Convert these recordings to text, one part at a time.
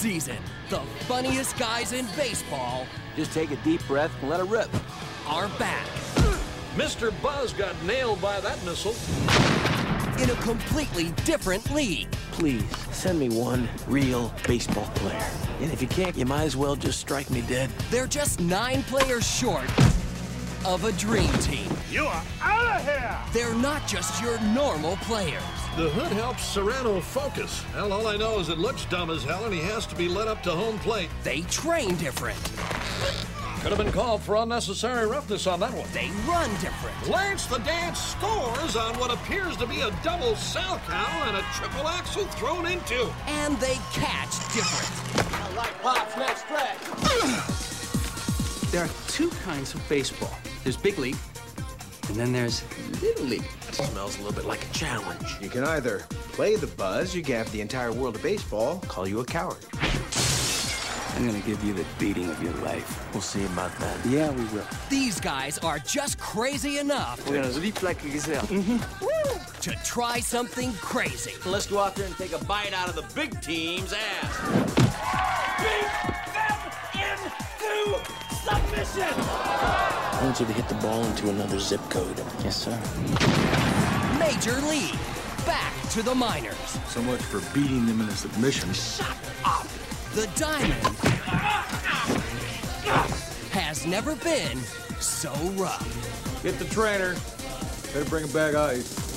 season, the funniest guys in baseball Just take a deep breath and let it rip. are back Mr. Buzz got nailed by that missile. in a completely different league. Please, send me one real baseball player. And if you can't, you might as well just strike me dead. They're just nine players short of a dream team. You are out of here! They're not just your normal players. The hood helps Serrano focus. Hell, all I know is it looks dumb as hell and he has to be led up to home plate. They train different. Could have been called for unnecessary roughness on that one. They run different. Lance the Dance scores on what appears to be a double Salchow and a triple axel thrown into. And they catch different. I like pops next stretch. There are two kinds of baseball. There's big league, and then there's little league. Smells a little bit like a challenge. You can either play the buzz, you can have the entire world of baseball call you a coward. I'm gonna give you the beating of your life. We'll see about that. Yeah, we will. These guys are just crazy enough We're gonna leap like a gazelle. to try something crazy. Let's go out there and take a bite out of the big team's ass. I want you to hit the ball into another zip code. Yes, sir. Major League. Back to the minors. So much for beating them in a submission. Shut up! The Diamond has never been so rough. Get the trainer. Better bring a bag of ice.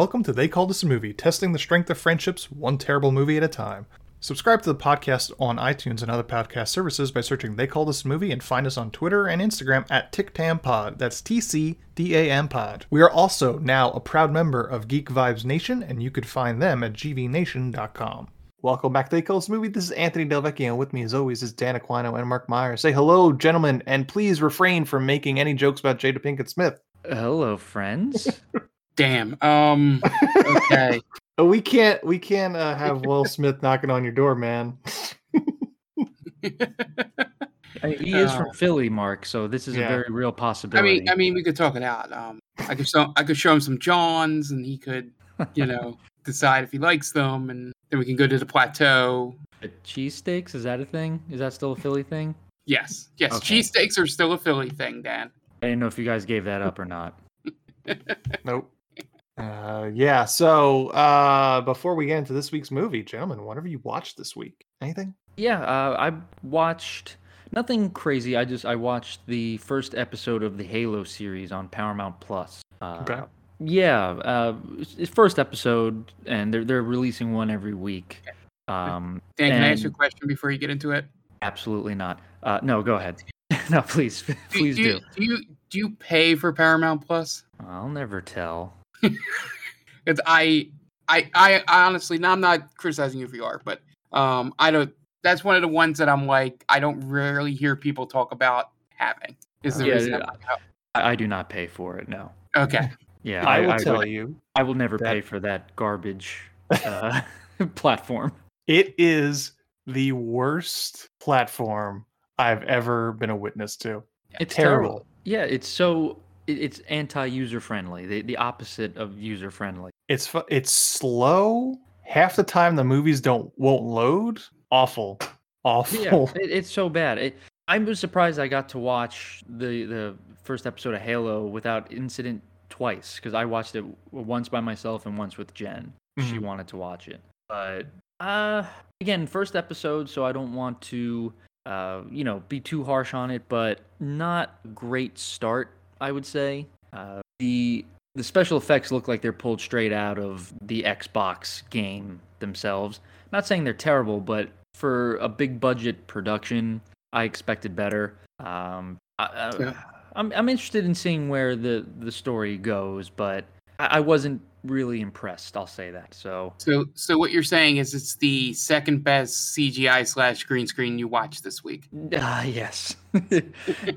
Welcome to They Called Us a Movie, testing the strength of friendships one terrible movie at a time. Subscribe to the podcast on iTunes and other podcast services by searching They Called Us a Movie and find us on Twitter and Instagram at TicTamPod. That's T C D A M Pod. We are also now a proud member of Geek Vibes Nation, and you could find them at gvnation.com. Welcome back to They Called Us a Movie. This is Anthony Delvecchio, and with me, as always, is Dan Aquino and Mark Meyer. Say hello, gentlemen, and please refrain from making any jokes about Jada Pinkett Smith. Hello, friends. Damn. Um. Okay. We can't we can't uh, have Will Smith knocking on your door, man. I he is Uh, from Philly, Mark, so this is Yeah. a very real possibility. I possibility. mean, I mean, we could talk it out. Um. I could show. I could show him some Johns, and he could, you know, decide if he likes them, and then we can go to the plateau. But cheesesteaks is that a thing? Is that still a Philly thing? Yes. Yes. Okay. Cheesesteaks are still a Philly thing, Dan. I didn't know if you guys gave that up or not. Nope. Uh, yeah. So uh, before we get into this week's movie, gentlemen, what have you watched this week? Anything? Yeah, uh, I watched nothing crazy. I just I watched the first episode of the Halo series on Paramount Plus. Uh, Okay. Yeah, uh, it's it's first episode, and they're they're releasing one every week. Um, Dan, can I ask you a question before you get into it? Absolutely not. Uh, no, go ahead. no, please, please do. do. You, do you do you pay for Paramount Plus? I'll never tell. It's I, I, I, I honestly, now I'm not criticizing you if you are, but um, I don't. That's one of the ones that I'm like, I don't rarely hear people talk about having. Is the Yeah, reason yeah. I'm I, I do not pay for it. No. oh, okay. Yeah, I will I, tell would- you, I will never pay for that garbage uh, platform. it is the worst platform I've ever been a witness to. It's terrible. Yeah, it's so it, it's anti-user friendly. The the opposite of user friendly. It's fu- it's slow. Half the time the movies don't won't load. Awful. Awful. Yeah, it, it's so bad. It, I was surprised I got to watch the the first episode of Halo without incident twice because I watched it once by myself and once with Jen. She Mhm. wanted to watch it, but uh, again, first episode, so I don't want to uh, you know, be too harsh on it, but not great start, I would say. Uh, the the special effects look like they're pulled straight out of the Xbox game themselves. Not saying they're terrible, but for a big budget production, I expected better. Um, I, I, Yeah. I'm I'm interested in seeing where the the story goes, but I, I wasn't really impressed. I'll say that. So So, so what you're saying is it's the second best CGI slash green screen you watched this week. Ah, yes,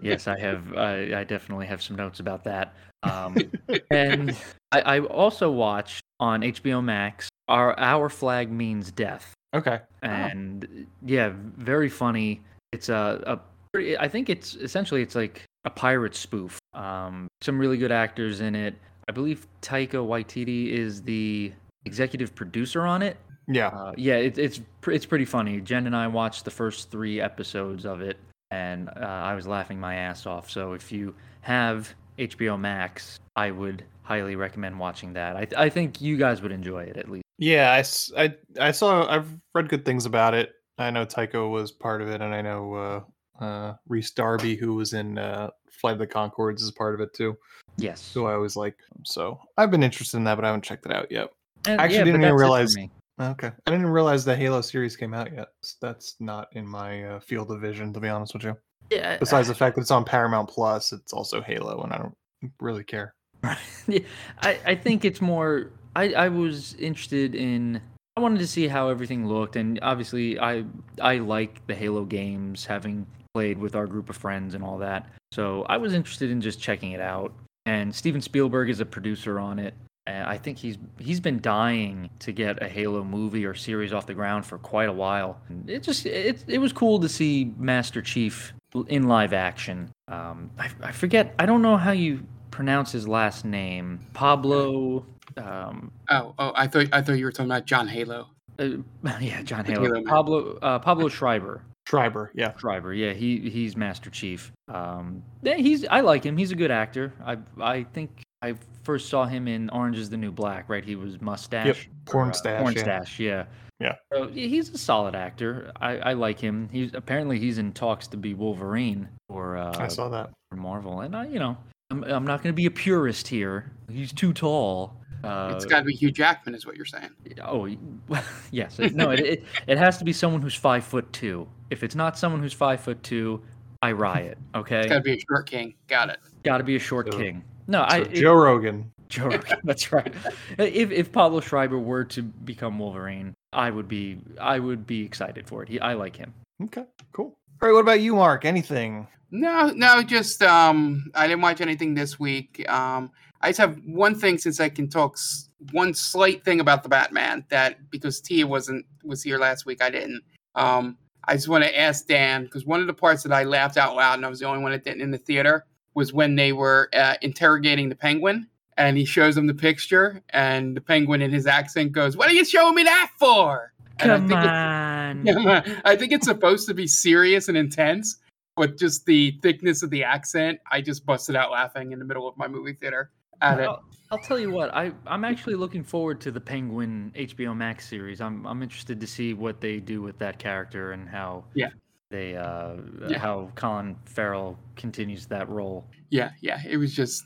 yes, I have. I, I definitely have some notes about that. Um, and I, I also watched on HBO Max. Our Our Flag Means Death, Okay. and yeah, very funny. It's a, a pretty, I think it's essentially it's like a pirate spoof. Um, some really good actors in it. I believe Taika Waititi is the executive producer on it. Yeah. Uh, yeah, it, it's it's pretty funny. Jen and I watched the first three episodes of it, and uh, I was laughing my ass off. So if you have HBO Max, I would highly recommend watching that. I, I think you guys would enjoy it at least. Yeah, I, I, I saw. I've read good things about it. I know Taika was part of it, and I know uh, uh, Rhys Darby, who was in uh, Flight of the Conchords, is part of it too. Yes. Who I always like. So I've been interested in that, but I haven't checked it out yet. And, I actually yeah, didn't even that's it for realize- me. Okay, I didn't realize the Halo series came out yet. That's not in my uh, field of vision, to be honest with you. Yeah, Besides the fact that it's on Paramount Plus, it's also Halo, and I don't really care. yeah, I, I think it's more I, I was interested in I wanted to see how everything looked and obviously I I like the Halo games having played with our group of friends and all that. So I was interested in just checking it out. And Steven Spielberg is a producer on it. And I think he's he's been dying to get a Halo movie or series off the ground for quite a while. It just it it was cool to see Master Chief in live action. Um, I, I forget. I don't know how you pronounce his last name. Pablo. Um, Oh, oh, I thought I thought you were talking about John Halo. uh, yeah, John Halo Halo. Pablo. Uh, Pablo Schreiber. Schreiber, yeah. Schreiber. Yeah, he he's Master Chief. Um, yeah, he's I like him. He's a good actor. I I think I first saw him in Orange Is the New Black. Right, he was mustache. Porn or, uh, stash, Porn yeah. stash. Yeah. Yeah. So he's a solid actor. I, I like him. He's apparently he's in talks to be Wolverine for uh, I saw that. for Marvel, and I, you know, I'm I'm not going to be a purist here. He's too tall. Uh, it's got to be Hugh Jackman, is what you're saying. Oh, yes. It, no, it, it it has to be someone who's five foot two. If it's not someone who's five foot two, I riot. Okay, It's got to be a short king. Got it. got to be a short So- king. No, I So it- Joe Rogan. Joe Rogan, That's right. If if Pablo Schreiber were to become Wolverine, I would be I would be excited for it. He, I like him. Okay, cool. All right, what about you, Mark? Anything? No, no, just um, I didn't watch anything this week. Um, I just have one thing since I can talk s- one slight thing about the Batman that because Tia wasn't was here last week, I didn't. Um, I just want to ask Dan because one of the parts that I laughed out loud and I was the only one that didn't in the theater was when they were uh, interrogating the penguin and he shows them the picture and the penguin in his accent goes, "What are you showing me that for?" And I Come think it's- on. I think it's supposed to be serious and intense, but just the thickness of the accent, I just busted out laughing in the middle of my movie theater at it. I'll, I'll tell you what. I I'm actually looking forward to the Penguin HBO Max series. I'm I'm interested to see what they do with that character and how Yeah. they uh Yeah. how Colin Farrell continues that role. Yeah, yeah, it was just,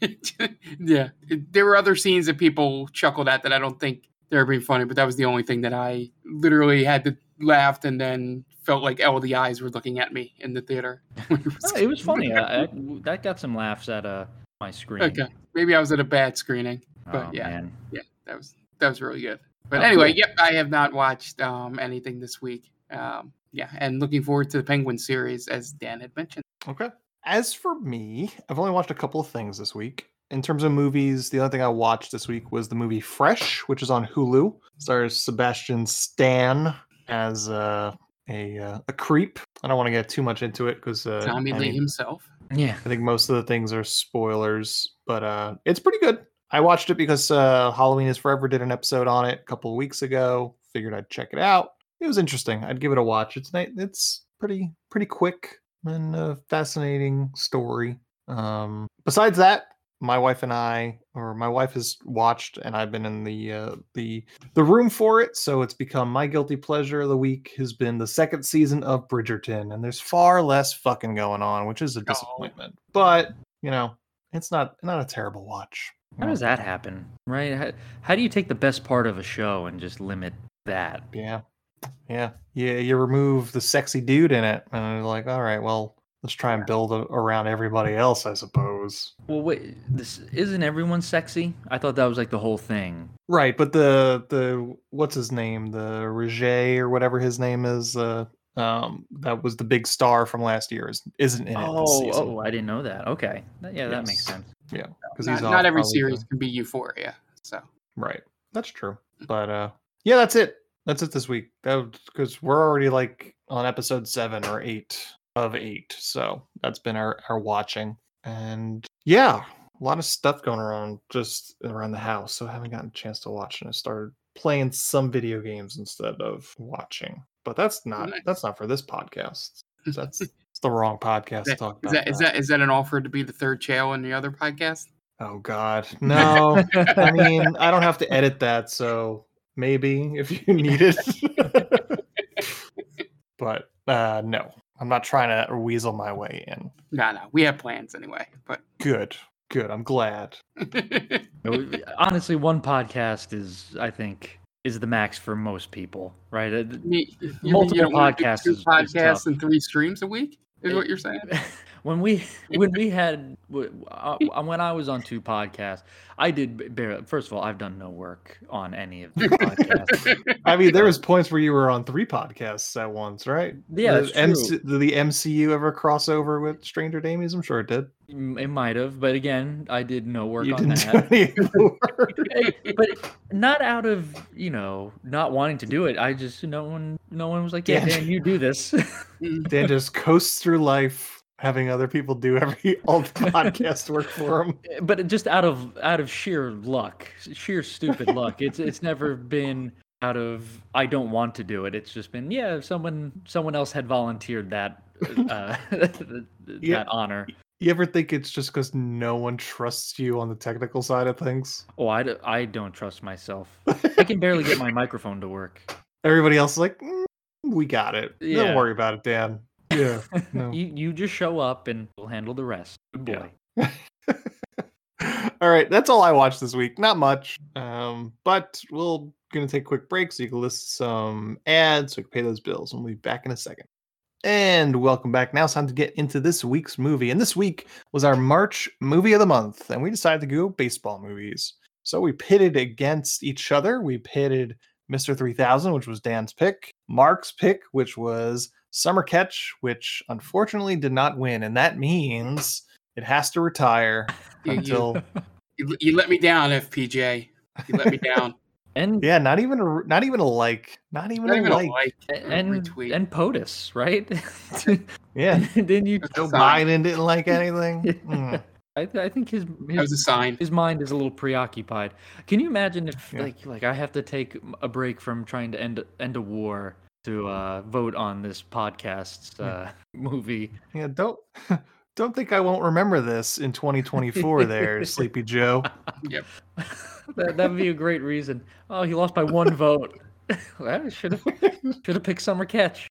yeah. There were other scenes that people chuckled at that I don't think they were being funny, but that was the only thing that I literally had to laugh and then felt like all the eyes were looking at me in the theater. It was- Oh, it was funny. I, I, that got some laughs at uh my screen. okay, maybe I was at a bad screening, but Oh, yeah. man. yeah, that was that was really good. But Oh, anyway, cool. yep, I have not watched um, anything this week. Um, yeah, and looking forward to the Penguin series, as Dan had mentioned. Okay. As for me, I've only watched a couple of things this week. In terms of movies, the only thing I watched this week was the movie Fresh, which is on Hulu. Stars Sebastian Stan as uh, a uh, a creep. I don't want to get too much into it because uh, Tommy I Lee mean, himself. Yeah. I think most of the things are spoilers, but uh, it's pretty good. I watched it because uh, Halloween is Forever did an episode on it a couple of weeks ago. Figured I'd check it out. It was interesting. I'd give it a watch. It's nice. It's pretty pretty quick and a fascinating story. Um, besides that, my wife and I, or my wife has watched, and I've been in the uh, the the room for it. So it's become my guilty pleasure of the week. Has been the second season of Bridgerton, and there's far less fucking going on, which is a disappointment. But you know, it's not not a terrible watch. How does that happen? Right? How, how do you take the best part of a show and just limit that? Yeah, yeah, yeah. You remove the sexy dude in it, and you're like, all right, well, let's try and build a, around everybody else, I suppose. Well, wait, this isn't everyone sexy? I thought that was like the whole thing. Right, but the the what's his name, the Roger or whatever his name is, uh, um, that was the big star from last year, is isn't in it this Oh, season. oh, I didn't know that. Okay, That- yeah, that makes sense. Yeah, because Not, he's not every series for- can be Euphoria. So Right, that's true. But uh, yeah, that's it. That's it this week. That because we're already like on episode seven or eight of eight, so that's been our our watching, and yeah, a lot of stuff going around just around the house. So I haven't gotten a chance to watch, and I started playing some video games instead of watching. But that's not Nice. that's not for this podcast. That's it's the wrong podcast to is talk that, about. is that is that an offer to be the third channel in the other podcast? Oh God, no. I mean, I don't have to edit that, so maybe if you need it. but uh no, I'm not trying to weasel my way in. No, no, we have plans anyway. But Good, good. I'm glad. Honestly, one podcast is, I think, is the max for most people, right? Uh, you, you, Multiple you don't podcasts two is- is podcasts tough. and three streams a week. Is It- what you're saying? when we when we had uh, when I was on two podcasts, I did b- barely. First of all, I've done no work on any of the podcasts. I mean, there was points where you were on three podcasts at once, right? Yeah, Did that's true. did the MCU ever cross over with Stranger Damies? I'm sure it did. It might have, but again, I did no work you on didn't that. do any work. But not out of you know not wanting to do it. I just no one no one was like, yeah, Yeah. Dan, you do this. Dan just coasts through life having other people do every all the podcast work for him. but just out of out of sheer luck, sheer stupid luck. It's it's never been out of I don't want to do it. It's just been yeah, someone someone else had volunteered that uh, that Yeah. honor. You ever think it's just because no one trusts you on the technical side of things? Oh, I, d- I don't trust myself. I can barely get my microphone to work. Everybody else is like, "Mm, we got it. Don't worry about it, Dan. Yeah. No. You you just show up and we'll handle the rest. Good boy. Yeah. all right, that's all I watched this week. Not much, um, but we're gonna take a quick break so you can list some ads so we can pay those bills. and We'll be back in a second. And welcome back. Now it's time to get into this week's movie. And this week was our March movie of the month, and we decided to go baseball movies. So we pitted against each other. We pitted Mr. 3000, which was Dan's pick, Mark's pick, which was Summer Catch, which unfortunately did not win. And that means it has to retire You- you- until You, you let me down, FPJ. You let me down. And yeah, not even a not even a like, not even Not a even a like. like. and retweet. and POTUS, right? Yeah, Didn't you Joe. Biden didn't like anything. Mm. I, th- I think his That was a his, sign. his mind is a little preoccupied. Can you imagine if Yeah. like like I have to take a break from trying to end end a war to uh, vote on this podcast's uh, movie? Yeah, don't don't think I won't remember this in 2024. There, Sleepy Joe. Yep. that that'd be a great reason. Oh, he lost by one vote. well, should have should have picked Summer Catch.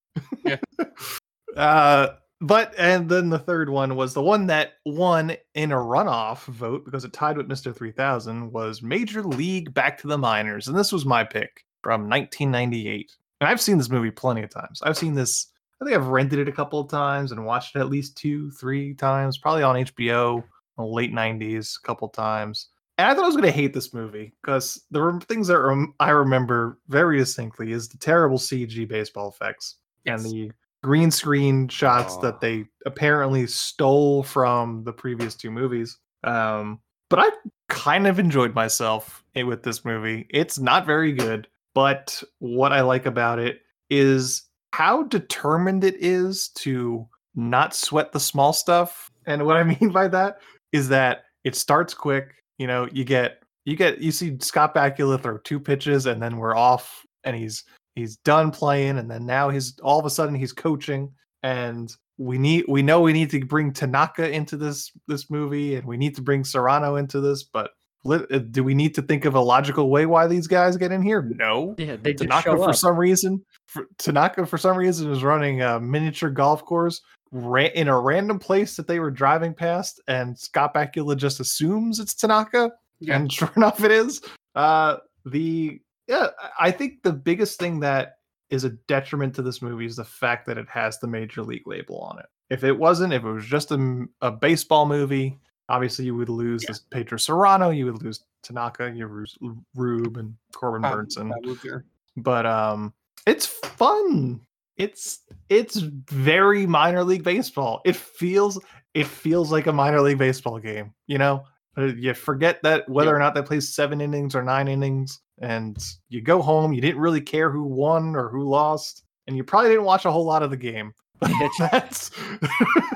Uh, but and then the third one was the one that won in a runoff vote because it tied with Mr. 3000 was Major League Back to the Minors, and this was my pick from 1998. And I've seen this movie plenty of times. I've seen this. I think I've rented it a couple of times and watched it at least two, three times, probably on HBO in the late 90s, a couple times. And I thought I was going to hate this movie because the rem- things that rem- I remember very distinctly is the terrible CG baseball effects Yes. and the green screen shots Aw. that they apparently stole from the previous two movies. Um, but I kind of enjoyed myself with this movie. It's not very good, but what I like about it is how determined it is to not sweat the small stuff. And what I mean by that is that it starts quick. You know, you get you get you see Scott Bakula throw two pitches and then we're off and he's he's done playing and then now he's all of a sudden he's coaching and we need we know we need to bring Tanaka into this this movie and we need to bring Serrano into this but do we need to think of a logical way why these guys get in here? No. Yeah, they Tanaka show for some reason for, Tanaka for some reason is running a miniature golf course ra- in a random place that they were driving past and Scott Bakula just assumes it's Tanaka Yeah. and sure enough it is. Uh the yeah i think the biggest thing that is a detriment to this movie is the fact that it has the major league label on it. If it wasn't, if it was just a, a baseball movie, obviously you would lose this Pedro Serrano, you would lose Tanaka, you lose Rube and Corbin Bob- Bernsen. But um it's fun. It's it's very minor league baseball. It feels it feels like a minor league baseball game, you know? Uh, You forget that whether or not they play seven innings or nine innings, and you go home. You didn't really care who won or who lost, and you probably didn't watch a whole lot of the game. that's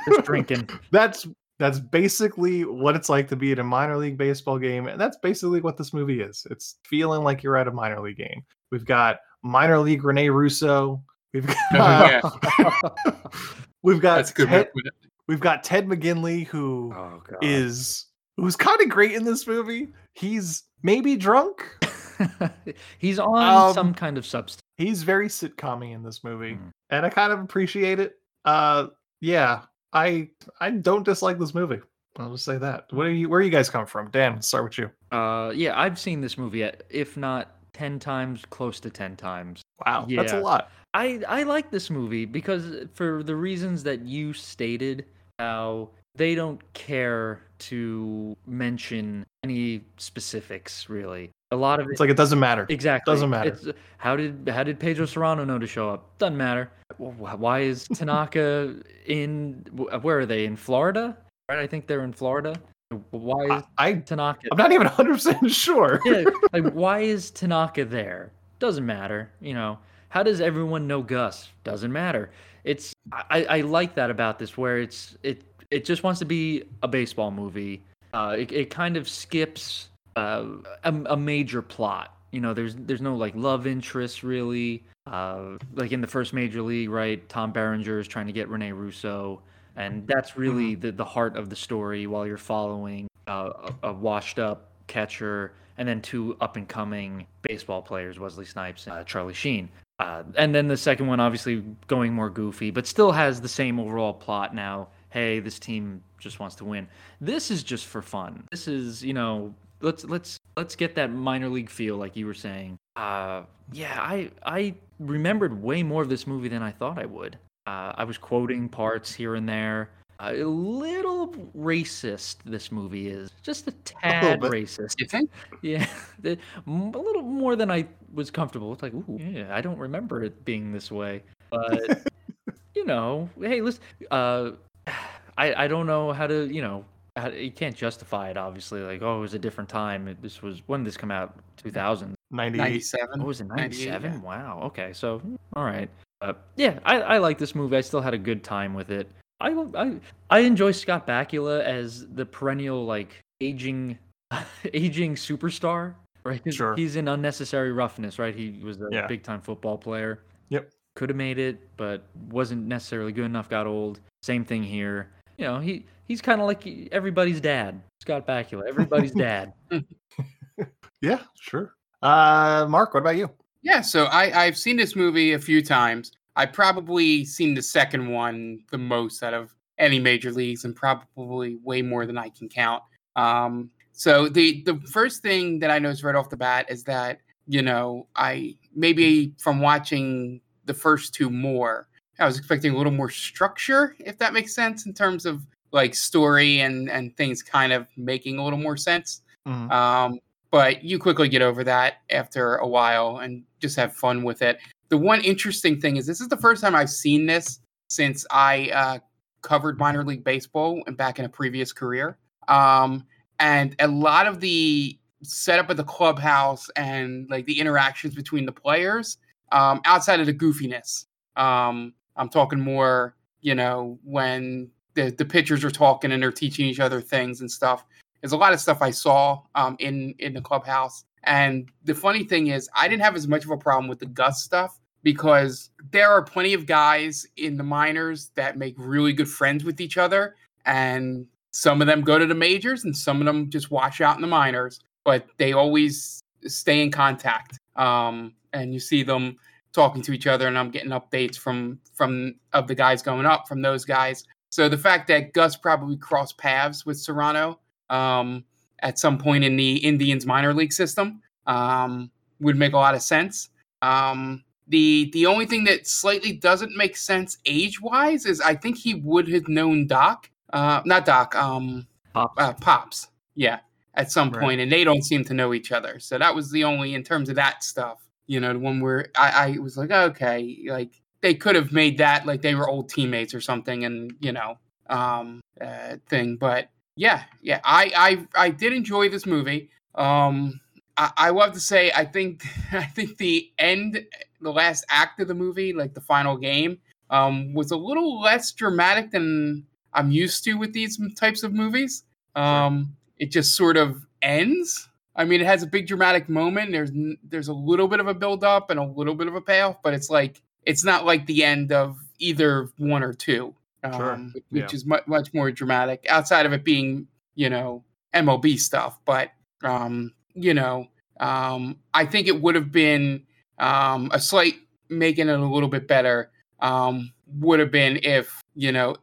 Just drinking. that's that's basically what it's like to be at a minor league baseball game, and that's basically what this movie is. It's feeling like you're at a minor league game. We've got minor league Rene Russo. We've got we've got That's good Ted, to put it. we've got Ted McGinley who Oh is who's kind of great in this movie. He's maybe drunk. He's on Um, some kind of substance. He's very sitcom in this movie, Mm. and I kind of appreciate it. Uh, yeah, I I don't dislike this movie. I'll just say that. What are you? Where are you guys come from? Dan, start with you. Uh, yeah, I've seen this movie, at, if not ten times, close to ten times. Wow, that's a lot. I I like this movie because for the reasons that you stated, how they don't care to mention any specifics really. A lot of It's it, like it doesn't matter. exactly doesn't matter. It's, how did how did Pedro Serrano know to show up? Doesn't matter. Why is Tanaka in? Where are they in Florida? Right, I think they're in Florida. Why is I Tanaka? I'm not even 100 percent sure. yeah, like why is Tanaka there? Doesn't matter. You know, how does everyone know Gus? Doesn't matter. It's I, I like that about this where it's it it just wants to be a baseball movie. Uh, it it kind of skips uh, a, a major plot. You know, there's there's no like love interest really. Uh, like in the first major league, right? Tom Berenger is trying to get Rene Russo, and that's really the the heart of the story. While you're following uh, a, a washed up catcher and then two up and coming baseball players, Wesley Snipes and uh, Charlie Sheen. Uh, and then the second one, obviously going more goofy, but still has the same overall plot now. Hey, this team just wants to win. This is just for fun. This is, you know, let's let's let's get that minor league feel, like you were saying. Uh, yeah, I I remembered way more of this movie than I thought I would. Uh, I was quoting parts here and there. Uh, a little racist. This movie is just a tad racist. You think? Yeah, the, a little more than I was comfortable. It's like, ooh, yeah, I don't remember it being this way. But you know, hey, listen, uh, I I don't know how to, you know, you can't justify it. Obviously, like, oh, it was a different time. This was when did this come out? Two thousand. 98. 97. Oh, was it ninety seven? yeah. Wow. Okay, so all right. Uh, yeah, I I like this movie. I still had a good time with it. I I I enjoy Scott Bakula as the perennial like aging aging superstar. Right, 'Cause Sure. He's in unnecessary roughness, right? He was a Yeah. big time football player. Yep. Could have made it, but wasn't necessarily good enough. Got old. Same thing here. You know, he he's kind of like everybody's dad, Scott Bakula. Everybody's dad. Yeah, sure. Uh, Mark, what about you? Yeah, so I, I've seen this movie a few times. I've probably seen the second one the most out of any major leagues, and probably way more than I can count. Um, so the the first thing that I noticed right off the bat is that you know I maybe from watching the first two more, I was expecting a little more structure, if that makes sense, in terms of like story and and things kind of making a little more sense. Mhm. Um, but you quickly get over that after a while and just have fun with it. The one interesting thing is this is the first time I've seen this since I uh, covered minor league baseball and back in a previous career. Um, and a lot of the setup of the clubhouse and like the interactions between the players, um, outside of the goofiness, um, I'm talking more, you know, when the, the pitchers are talking and they're teaching each other things and stuff. There's a lot of stuff I saw um, in in the clubhouse, and the funny thing is, I didn't have as much of a problem with the Gus stuff because there are plenty of guys in the minors that make really good friends with each other, and some of them go to the majors, and some of them just watch out in the minors, but they always stay in contact. Um, and you see them talking to each other, and I'm getting updates from from of the guys going up from those guys. So the fact that Gus probably crossed paths with Serrano um, at some point in the Indians minor league system um, would make a lot of sense. Um, the the only thing that slightly doesn't make sense age wise is I think he would have known Doc, uh, not Doc, um, Pops. uh, Pops, yeah, at some Right. point, and they don't seem to know each other. So that was the only in terms of that stuff. You know, the one where I, I was like, okay, like they could have made that like they were old teammates or something, and you know, um, uh, thing. But yeah, yeah, I I I did enjoy this movie. Um, I, I will have to say, I think I think the end, the last act of the movie, like the final game, um, was a little less dramatic than I'm used to with these types of movies. Um, it just sort of ends. I mean, it has a big dramatic moment. There's there's a little bit of a build up and a little bit of a payoff, but it's like it's not like the end of either one or two, um, Sure. which Yeah. is much much more dramatic. Outside of it being, you know, MLB stuff, but um, you know, um, I think it would have been um, a slight making it a little bit better. Um, would have been if you know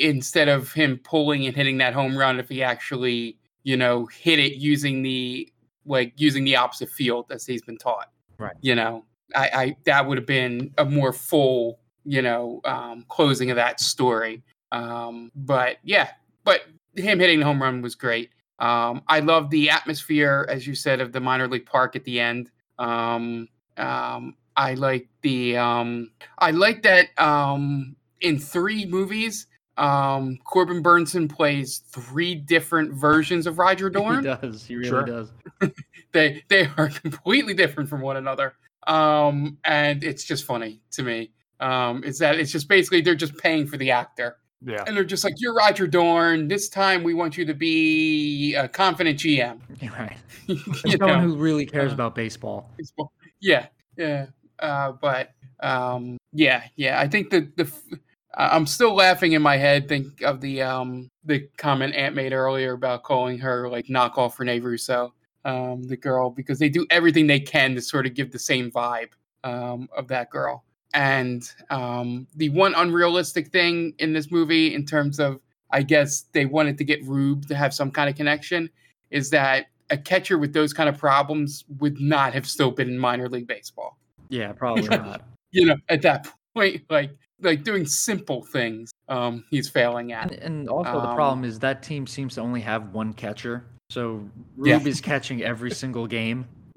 instead of him pulling and hitting that home run, if he actually you know hit it using the like using the opposite field as he's been taught. Right. You know, I, I that would have been a more full you know um, closing of that story. Um, but yeah, but him hitting the home run was great. Um, I love the atmosphere, as you said, of the minor league park at the end. Um, um, I like the um, I like that um, in three movies, um, Corbin Bernsen plays three different versions of Roger He Dorn. does. He really Sure. does. they they are completely different from one another, um, and it's just funny to me. Um, is that it's just basically they're just paying for the actor. Yeah. And they're just like, "You're Roger Dorn. This time we want you to be a confident GM." Right. you Someone know? who really cares uh, about baseball. baseball. Yeah, yeah. Uh, but um, yeah, yeah. I think the the f- I- I'm still laughing in my head. Think of the um the comment Ant made earlier about calling her like knockoff Rene Russo, um, the girl, because they do everything they can to sort of give the same vibe um of that girl. And um, the one unrealistic thing in this movie, in terms of, I guess they wanted to get Rube to have some kind of connection, is that a catcher with those kind of problems would not have still been in minor league baseball. Yeah, probably not. You know, at that point, like like doing simple things, um, he's failing at. And, and also the Um, problem is that team seems to only have one catcher. So Yeah. Is catching every single game.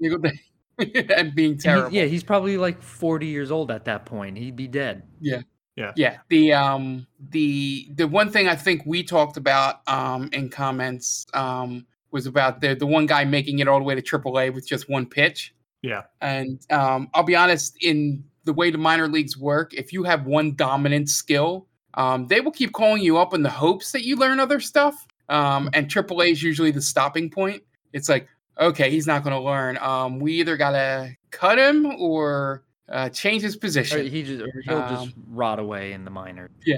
And being And he- terrible. yeah, he's probably like 40 years old at that point. He'd be dead. Yeah. Yeah. Yeah. The um the the one thing I think we talked about um in comments um was about the the one guy making it all the way to AAA with just one pitch. Yeah. And um I'll be honest, in the way the minor leagues work, if you have one dominant skill, um, they will keep calling you up in the hopes that you learn other stuff. Um, and AAA is usually the stopping point. It's like, okay, he's not going to learn. Um, we either got to cut him or uh, change his Or position. he just or he'll just Um, rot away in the minor. Yeah,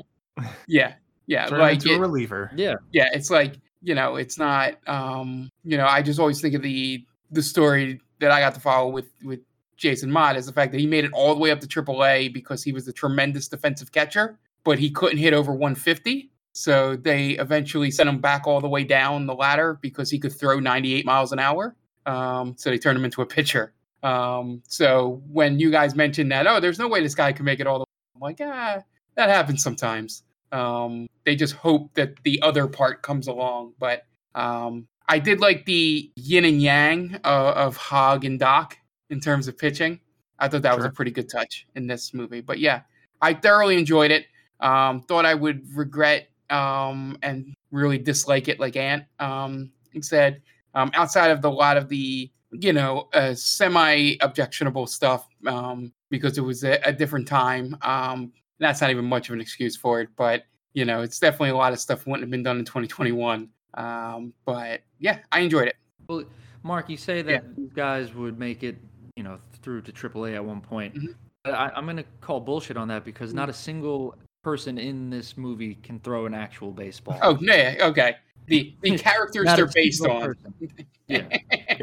yeah, yeah. Turn him like into a reliever. Yeah. yeah it's like you know it's not um you know i just always think of the the story that i got to follow with with jason mott is the fact that he made it all the way up to aaa because he was a tremendous defensive catcher but he couldn't hit over 150 so they eventually sent him back all the way down the ladder because he could throw 98 miles an hour. Um so they turned him into a pitcher. Um so when you guys mentioned that oh there's no way this guy can make it all the way i'm like ah that happens sometimes. Um, they just hope that the other part comes along. But um, I did like the yin and yang uh, of Hog and Doc in terms of pitching. I thought that was a pretty good touch in this movie. But yeah, I thoroughly enjoyed it. Um, thought I would regret um, and really dislike it like Ant um, said. Um, outside of the lot of the you know uh, semi objectionable stuff um, because it was a, a different time. Um, that's not even much of an excuse for it, but you know, it's definitely a lot of stuff wouldn't have been done in 2021. Um, but yeah, I enjoyed it. Well, Mark, you say that Yeah. guys would make it, you know, through to AAA at one point. Mhm. I, I'm going to call bullshit on that because not a single person in this movie can throw an actual baseball. Oh, yeah, okay. The the characters they're based on. person. Yeah.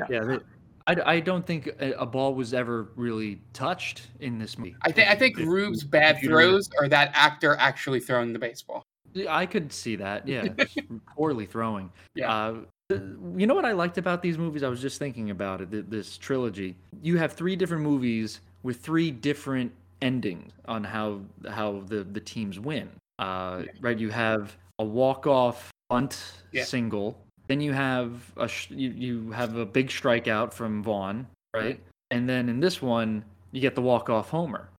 Yeah. they- I, I don't think a, a ball was ever really touched in this movie. I think I think If- Rube's bad if throws are that actor actually throwing the baseball. I could see that. Yeah, poorly throwing. Yeah. Uh, you know what I liked about these movies? I was just thinking about it. This trilogy. You have three different movies with three different endings on how how the the teams win. Uh, right, you have a walk off bunt Yeah. single, then you have a sh- you, you have a big strikeout from Vaughn, right? And then in this one, you get the walk off homer.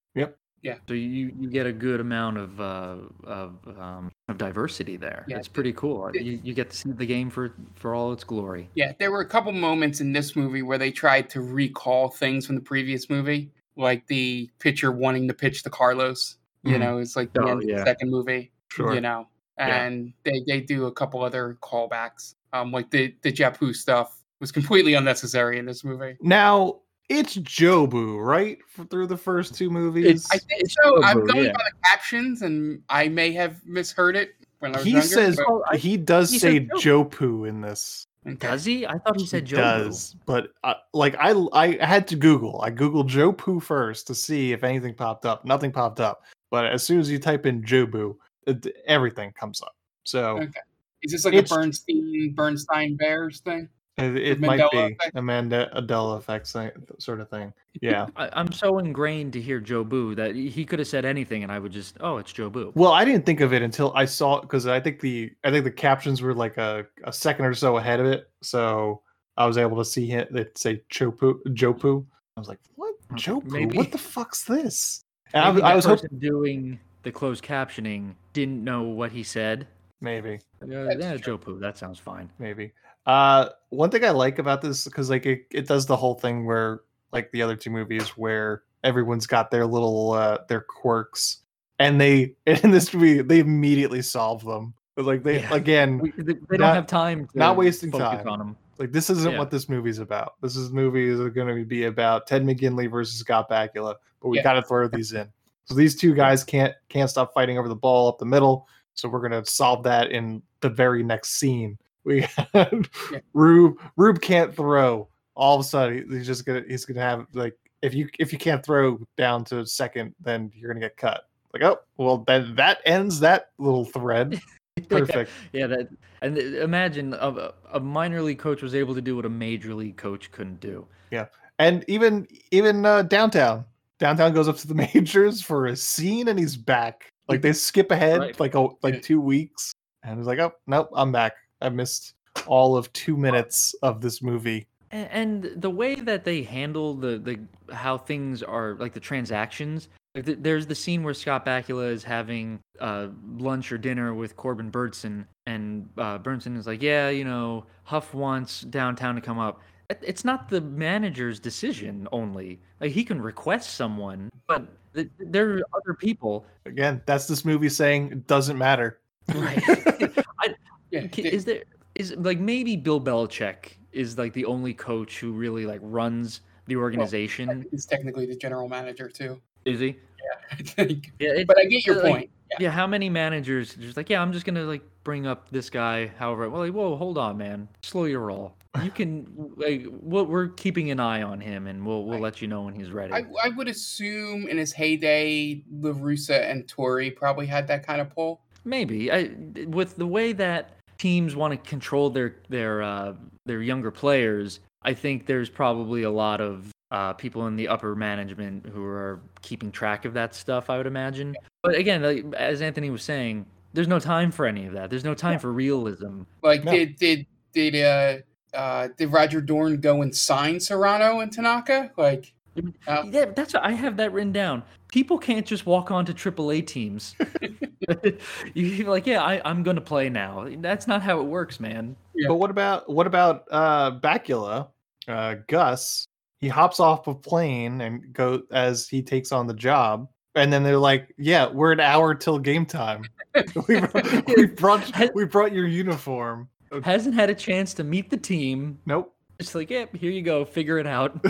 Yep. Yeah. So you you get a good amount of uh, of um, of diversity there. Yeah. It's pretty cool. You, you get to see the game for for all its glory. Yeah, there were a couple moments in this movie where they tried to recall things from the previous movie, like the pitcher wanting to pitch to Carlos. You Mhm. know, it's like the Oh, end of yeah. the second movie. Sure. You know, Yeah. and they they do a couple other callbacks. Um, like the the Japu stuff was completely unnecessary in this movie. Now it's Jobu, right? For, through the first two movies, I think It's so. I'm going yeah. by the captions, and I may have misheard it when I was he younger. says but- Oh, I- he does he say said Jopu in this. Okay. Does he? I thought he said He Joe. does, but uh, like I I had to Google. I googled Jopu first to see if anything popped up. Nothing popped up. But as soon as you type in Jobu, it, everything comes up. So Okay. Is this like It's- a Bernstein Bernstein Bears thing? It, it might be effect? a Mandela effect sort of thing. Yeah. I, I'm so ingrained to hear Joe Boo that he could have said anything and I would just, oh, it's Joe Boo. Well, I didn't think of it until I saw because I think the I think the captions were like a, a second or so ahead of it, so I was able to see it. It say Chopu Jopu. I was like, what Jopu? maybe- What the fuck's this? And I, Maybe was- I was hoping doing the closed captioning didn't know what he said. maybe Uh, yeah, Joe Poo, that sounds fine. maybe. Uh, one thing I like about this because like it, it does the whole thing where like the other two movies where everyone's got their little uh their quirks and they in this movie they immediately solve them. Like they Yeah. again We, they Not- don't have time to not wasting time. on them. Like this isn't Yeah. what this movie's about. This is movie is going to be about Ted McGinley versus Scott Bakula, but we Yeah. got to throw these in. So these two guys can't can't stop fighting over the ball up the middle. So we're going to solve that in the very next scene. We Rube Rube can't throw. All of a sudden he's just gonna he's gonna have like if you if you can't throw down to second, then you're gonna get cut. Like oh well then that ends that little thread. Perfect. Yeah, that and imagine a, a minor league coach was able to do what a major league coach couldn't do. Yeah, and even even uh, downtown downtown goes up to the majors for a scene and he's back like they skip ahead Right. like oh like two weeks and he's like oh nope i'm back i missed all of two minutes of this movie And, and the way that they handle the the how things are like the transactions. Like th- there's the scene where Scott Bakula is having uh, lunch or dinner with Corbin Bernsen, and uh, Bernsen is like, "Yeah, you know, Huff wants downtown to come up." It's not the manager's decision only. Like he can request someone, but th- there are other people. again that's this movie saying it doesn't matter Right. I, Yeah, is there is like maybe Bill Belichick is like the only coach who really like runs the organization? he's technically the general manager too. is he? I think. Yeah, it- But I get your like, point. Yeah. Yeah, how many managers just like, yeah, I'm just gonna like bring up this guy. However, well, like, whoa, hold on, man, slow your roll. You can like, we're, we're keeping an eye on him, and we'll we'll let you know when he's ready. I, I would assume in his heyday, La Russa and Torre probably had that kind of pull. Maybe I, with the way that teams want to control their their uh, their younger players, I think there's probably a lot of uh, people in the upper management who are keeping track of that stuff. I would imagine. But again, like, as Anthony was saying, there's no time for any of that. There's no time for realism. Like, No. did did did uh uh did Roger Dorn go and sign Serrano and Tanaka? Like, uh, Yeah, that's what I have that written down. People can't just walk onto AAA teams. you you're like, yeah, I, I'm going to play now. That's not how it works, man. Yeah. but what about what about uh Bakula, uh Gus? He hops off a plane and go as he takes on the job. And then they're like, "Yeah, we're an hour till game time. we, brought, we brought we brought your uniform." Hasn't had a chance to meet the team. Nope. It's like, yeah, here you go, figure it out.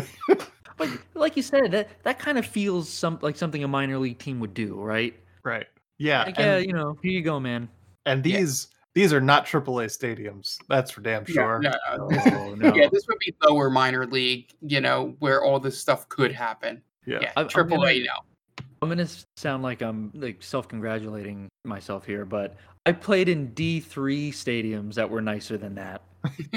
But like you said, that that kind of feels some like something a minor league team would do, right? Right. Yeah. Like, yeah, you know, here you go, man. and Yeah. these these are not AAA stadiums. That's for damn yeah, sure. Oh, no, Oh, no. no. yeah, this would be lower minor league, you know, where all this stuff could happen. Yeah. Yeah, I'm- I'm gonna- no. I'm gonna sound like I'm like self-congratulating myself here, but I played in D3 stadiums that were nicer than that.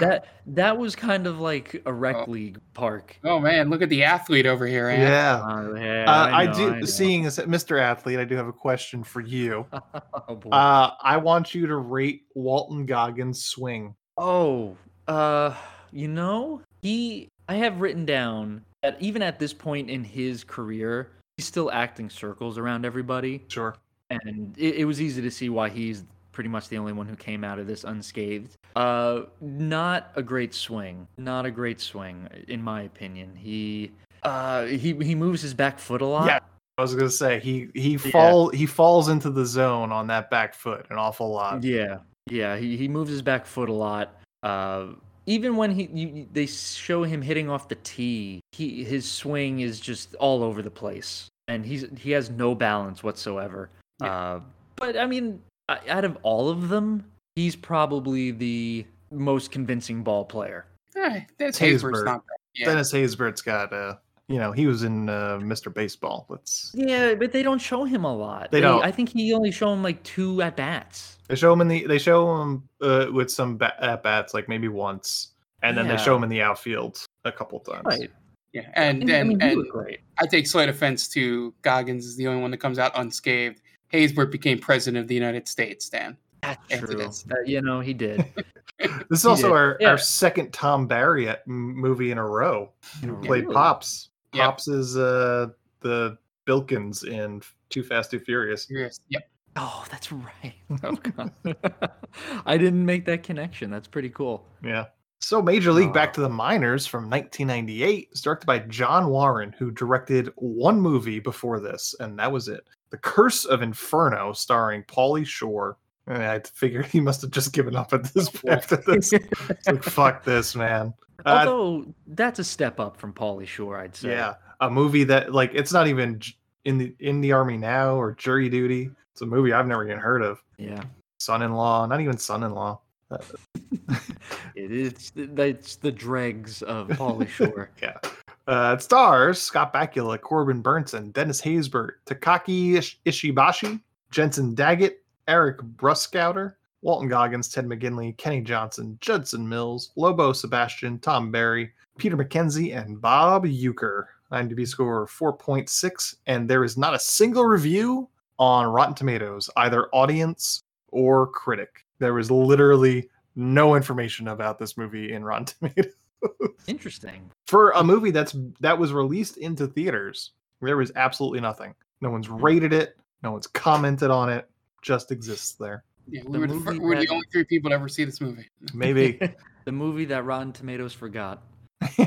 that that was kind of like a rec Oh. league park. Oh man, look at the athlete over here. Ant. Yeah. Uh, yeah, Uh, I, know, do. know. Seeing as Mr. Athlete, I do have a question for you. oh, boy. Uh, I want you to rate Walton Goggins' swing. Oh, uh, you know, he. I have written down that even at this point in his career, he's still acting circles around everybody, Sure. and it, it was easy to see why he's pretty much the only one who came out of this unscathed. Uh, not a great swing. Not a great swing, in my opinion. He. Uh, he he moves his back foot a lot. Yeah. I was gonna say he he fall he falls into the zone on that back foot an awful lot. Yeah, yeah. He he moves his back foot a lot. Uh, even when he you, they show him hitting off the tee, he his swing is just all over the place, and he's he has no balance whatsoever. Uh, but I mean, out of all of them, he's probably the most convincing ball player. Eh, that's Haysbert. Not bad. Yeah. Dennis Haysbert's got uh you know he was in uh, Mr. Baseball. Let's Yeah, but they don't show him a lot. They don't. I think he only show him like two at bats. they show him in the they show him uh, with some ba- at bats like maybe once, and then they show him in the outfield a couple times. Right. yeah. And And, and, I mean, and great. I take slight offense to Goggins is the only one that comes out unscathed. Haysbert became president of the United States, Dan. That's after true. Uh, you know, he did. This is also did. our, Yeah. our second Thom Barry m- movie in a row. He played Really? Pops. Yep. Pops is uh the Bilkins in Too Fast Too Furious. Yes. Yep. Oh, that's right. Oh, God. I didn't make that connection. That's pretty cool. Yeah. So Major League Back to the Minors from 1998 is directed by John Warren, who directed one movie before this, and that was it. The Curse of Inferno, starring Pauly Shore. And I figured he must have just given up at this after this. Like fuck this, man. Uh, Although that's a step up from Pauly Shore, I'd say. yeah, a movie that like it's not even in the in the army now or jury duty. It's a movie I've never even heard of. Yeah. Son-in-law, not even son-in-law. Uh, It is that's the dregs of Pauly Shore. Yeah. Uh, it stars Scott Bakula, Corbin Bernsen, Dennis Haysbert, Takaaki Ish- Ishibashi, Jensen Daggett, Eric Bruskotter, Walton Goggins, Ted McGinley, Kenny Johnson, Judson Mills, Lobo Sebastian, Thom Barry, Peter MacKenzie, and Bob Uecker. IMDb score of 4.6, and there is not a single review on Rotten Tomatoes, either audience or critic. There was literally no information about this movie in Rotten Tomatoes Interesting. for a movie that's that was released into theaters there was absolutely nothing no one's rated it no one's commented on it just exists there Yeah, we The were, the, fir- movie we were the only three people to ever see this movie. maybe the movie that Rotten Tomatoes forgot.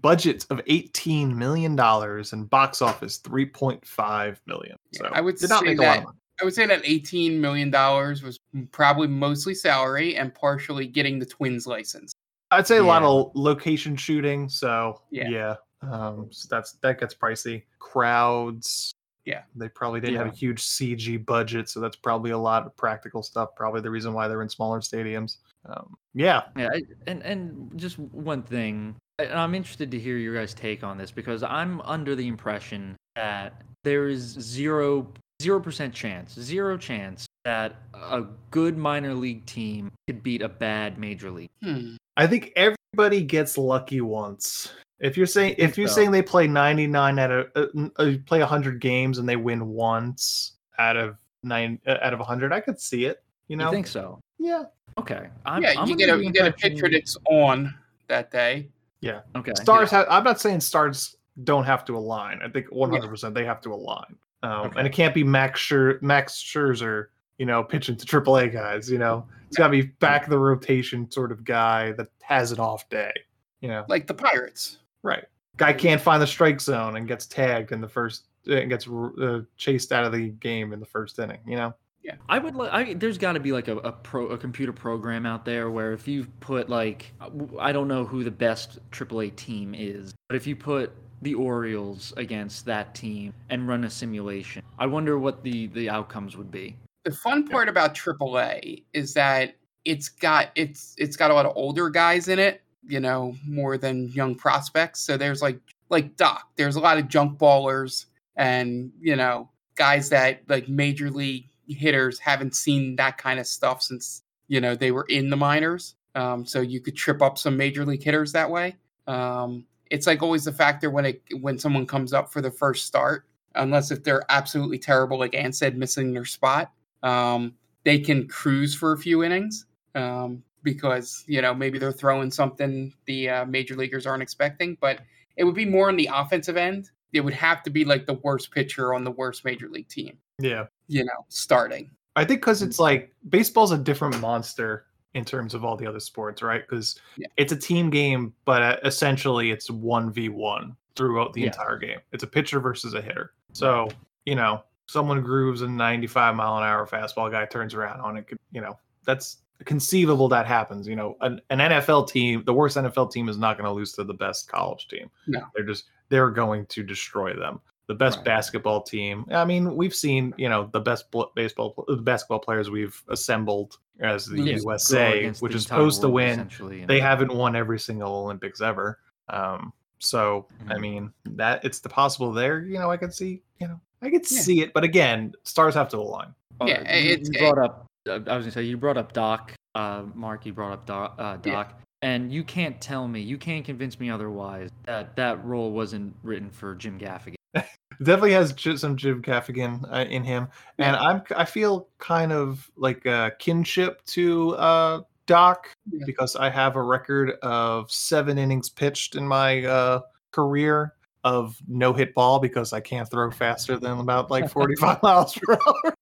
budget of 18 million dollars and box office 3.5 million so I would did not say make a lot that- of money I would say that eighteen million dollars was probably mostly salary and partially getting the Twins license. I'd say a lot of location shooting so yeah, Yeah. um so that's that gets pricey. Crowds. Yeah. they probably didn't have a huge cg budget so that's probably a lot of practical stuff probably the reason why they're in smaller stadiums. Um yeah. Yeah, I, and and just one thing, and I'm interested to hear your guys' take on this because I'm under the impression that there is zero zero percent chance, zero chance that a good minor league team could beat a bad major league. Hmm. I think everybody gets lucky once. If you're saying if you're so. saying they play 99 out of uh, n- uh, play 100 games and they win once out of nine uh, out of 100, I could see it. You know, You think so? yeah, Okay. I'm, yeah, I'm you get a the you get a impression- pitcher that's on that day. Yeah. Okay. stars. Have, I'm not saying stars don't have to align. I think 100 percent they have to align. Um, Okay. And it can't be Max Scher- Max Scherzer, you know, pitching to AAA guys. You know, it's got to be back of the rotation sort of guy that has an off day. You know, Like the Pirates. Right. Guy can't find the strike zone and gets tagged in the first and gets uh, chased out of the game in the first inning. You know. Yeah, I would like. I, there's got to be like a, a pro a computer program out there where if you put like I don't know who the best AAA team is, but if you put the Orioles against that team and run a simulation, I wonder what the the outcomes would be. The fun part about AAA is that it's got it's it's got a lot of older guys in it, you know, more than young prospects. So there's like like Doc, there's a lot of junk ballers and you know guys that like major league hitters haven't seen that kind of stuff since you know they were in the minors. Um, so you could trip up some major league hitters that way. Um, it's like always the factor when it when someone comes up for the first start, unless if they're absolutely terrible, like Ann said, missing their spot. Um, they can cruise for a few innings um, because you know maybe they're throwing something the uh, major leaguers aren't expecting. But it would be more on the offensive end. It would have to be like the worst pitcher on the worst major league team. Yeah. You know, starting. I think because it's like baseball's a different monster in terms of all the other sports, right? Because Yeah. it's a team game, but uh, essentially it's one v one throughout the Yeah. entire game. It's a pitcher versus a hitter. So you know, someone grooves a ninety-five mile an hour fastball, guy turns around on it. You know, that's conceivable that happens. You know, an, an NFL team, the worst NFL team, is not going to lose to the best college team. No. they're just they're going to destroy them. The best Right. basketball team. I mean, we've seen you know the best bl- baseball, the basketball players we've assembled as the Yeah, USA, which the is supposed to win. They know. haven't won every single Olympics ever. Um, so I Mhm. mean that it's the possible there. You know, I could see. You know, I could Yeah. see it, but again, stars have to align. Uh, Yeah, you, it's- you brought up. uh, I was gonna say you brought up Doc. Uh, Mark, you brought up Doc. Uh, Yeah. Doc, and you can't tell me, you can't convince me otherwise that that role wasn't written for Jim Gaffigan. definitely has some Jim Gaffigan uh, in him, and I'm I feel kind of like a kinship to uh, Doc Yeah. because I have a record of seven innings pitched in my uh, career of no hit ball because I can't throw faster than about like 45 miles per hour.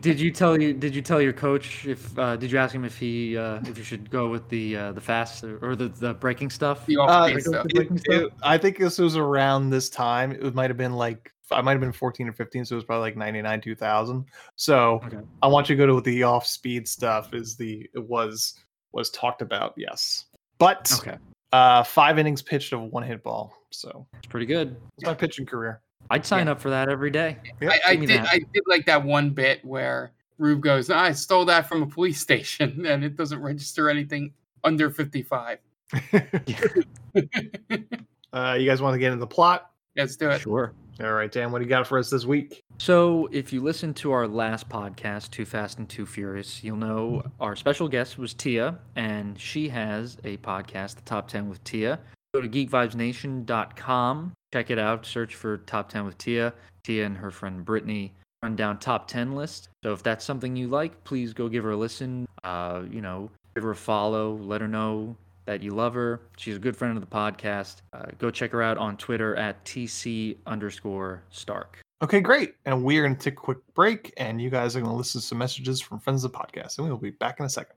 Did you tell you? Did you tell your coach if? Uh, did you ask him if he uh, if you should go with the uh, the fast or, or the the breaking stuff? The Uh, off-base it- stuff. it- it- I think this was around this time. It might have been like I might have been 14 or 15, so it was probably like 99, 2000. So Okay. I want you to go to the off speed stuff. Is the it was was talked about? Yes, but Okay, uh, five innings pitched of one hit ball. So it's pretty good. it's my pitching career. I'd sign up for that every day. Yeah, I, I did. that. I did like that one bit where Rube goes, "I stole that from a police station, and it doesn't register anything under 55." uh, you guys want to get into the plot? Let's do it. Sure. All right, Dan, what do you got for us this week? So, if you listen to our last podcast, Too Fast and Too Furious, you'll know our special guest was Tia, and she has a podcast, The Top 10 with Tia. Go to geekvibesnation.com, check it out, search for Top 10 with Tia. Tia and her friend Brittany run down top 10 list. So, if that's something you like, please go give her a listen. Uh, you know, give her a follow, let her know that you love her. She's a good friend of the podcast. Uh, go check her out on Twitter at TC underscore Stark. Okay, great. And we're going to take a quick break, and you guys are going to listen to some messages from friends of the podcast, and we will be back in a second.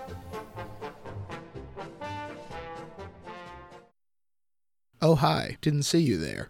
Oh, hi. Didn't see you there.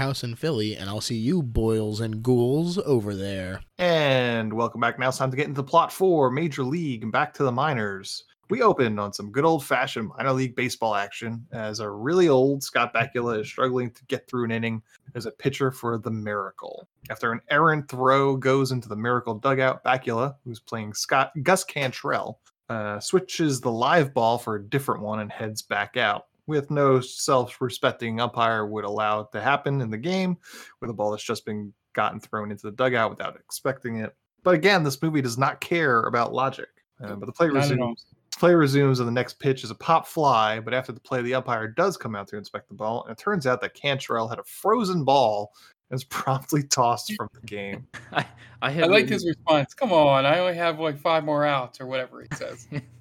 house in Philly, and I'll see you boils and ghouls over there. And welcome back. Now it's time to get into the plot for Major League and back to the minors. We opened on some good old fashioned minor league baseball action as a really old Scott Bakula is struggling to get through an inning as a pitcher for the Miracle. After an errant throw goes into the Miracle dugout, Bakula, who's playing Scott Gus Cantrell, uh, switches the live ball for a different one and heads back out. With no self-respecting umpire would allow it to happen in the game, with a ball that's just been gotten thrown into the dugout without expecting it. But again, this movie does not care about logic. Uh, but the play Not at all. resumes. Play resumes, and the next pitch is a pop fly. But after the play, the umpire does come out to inspect the ball, and it turns out that Cantrell had a frozen ball and is promptly tossed from the game. I, I I like his response. Come on, I only have like five more outs or whatever he says.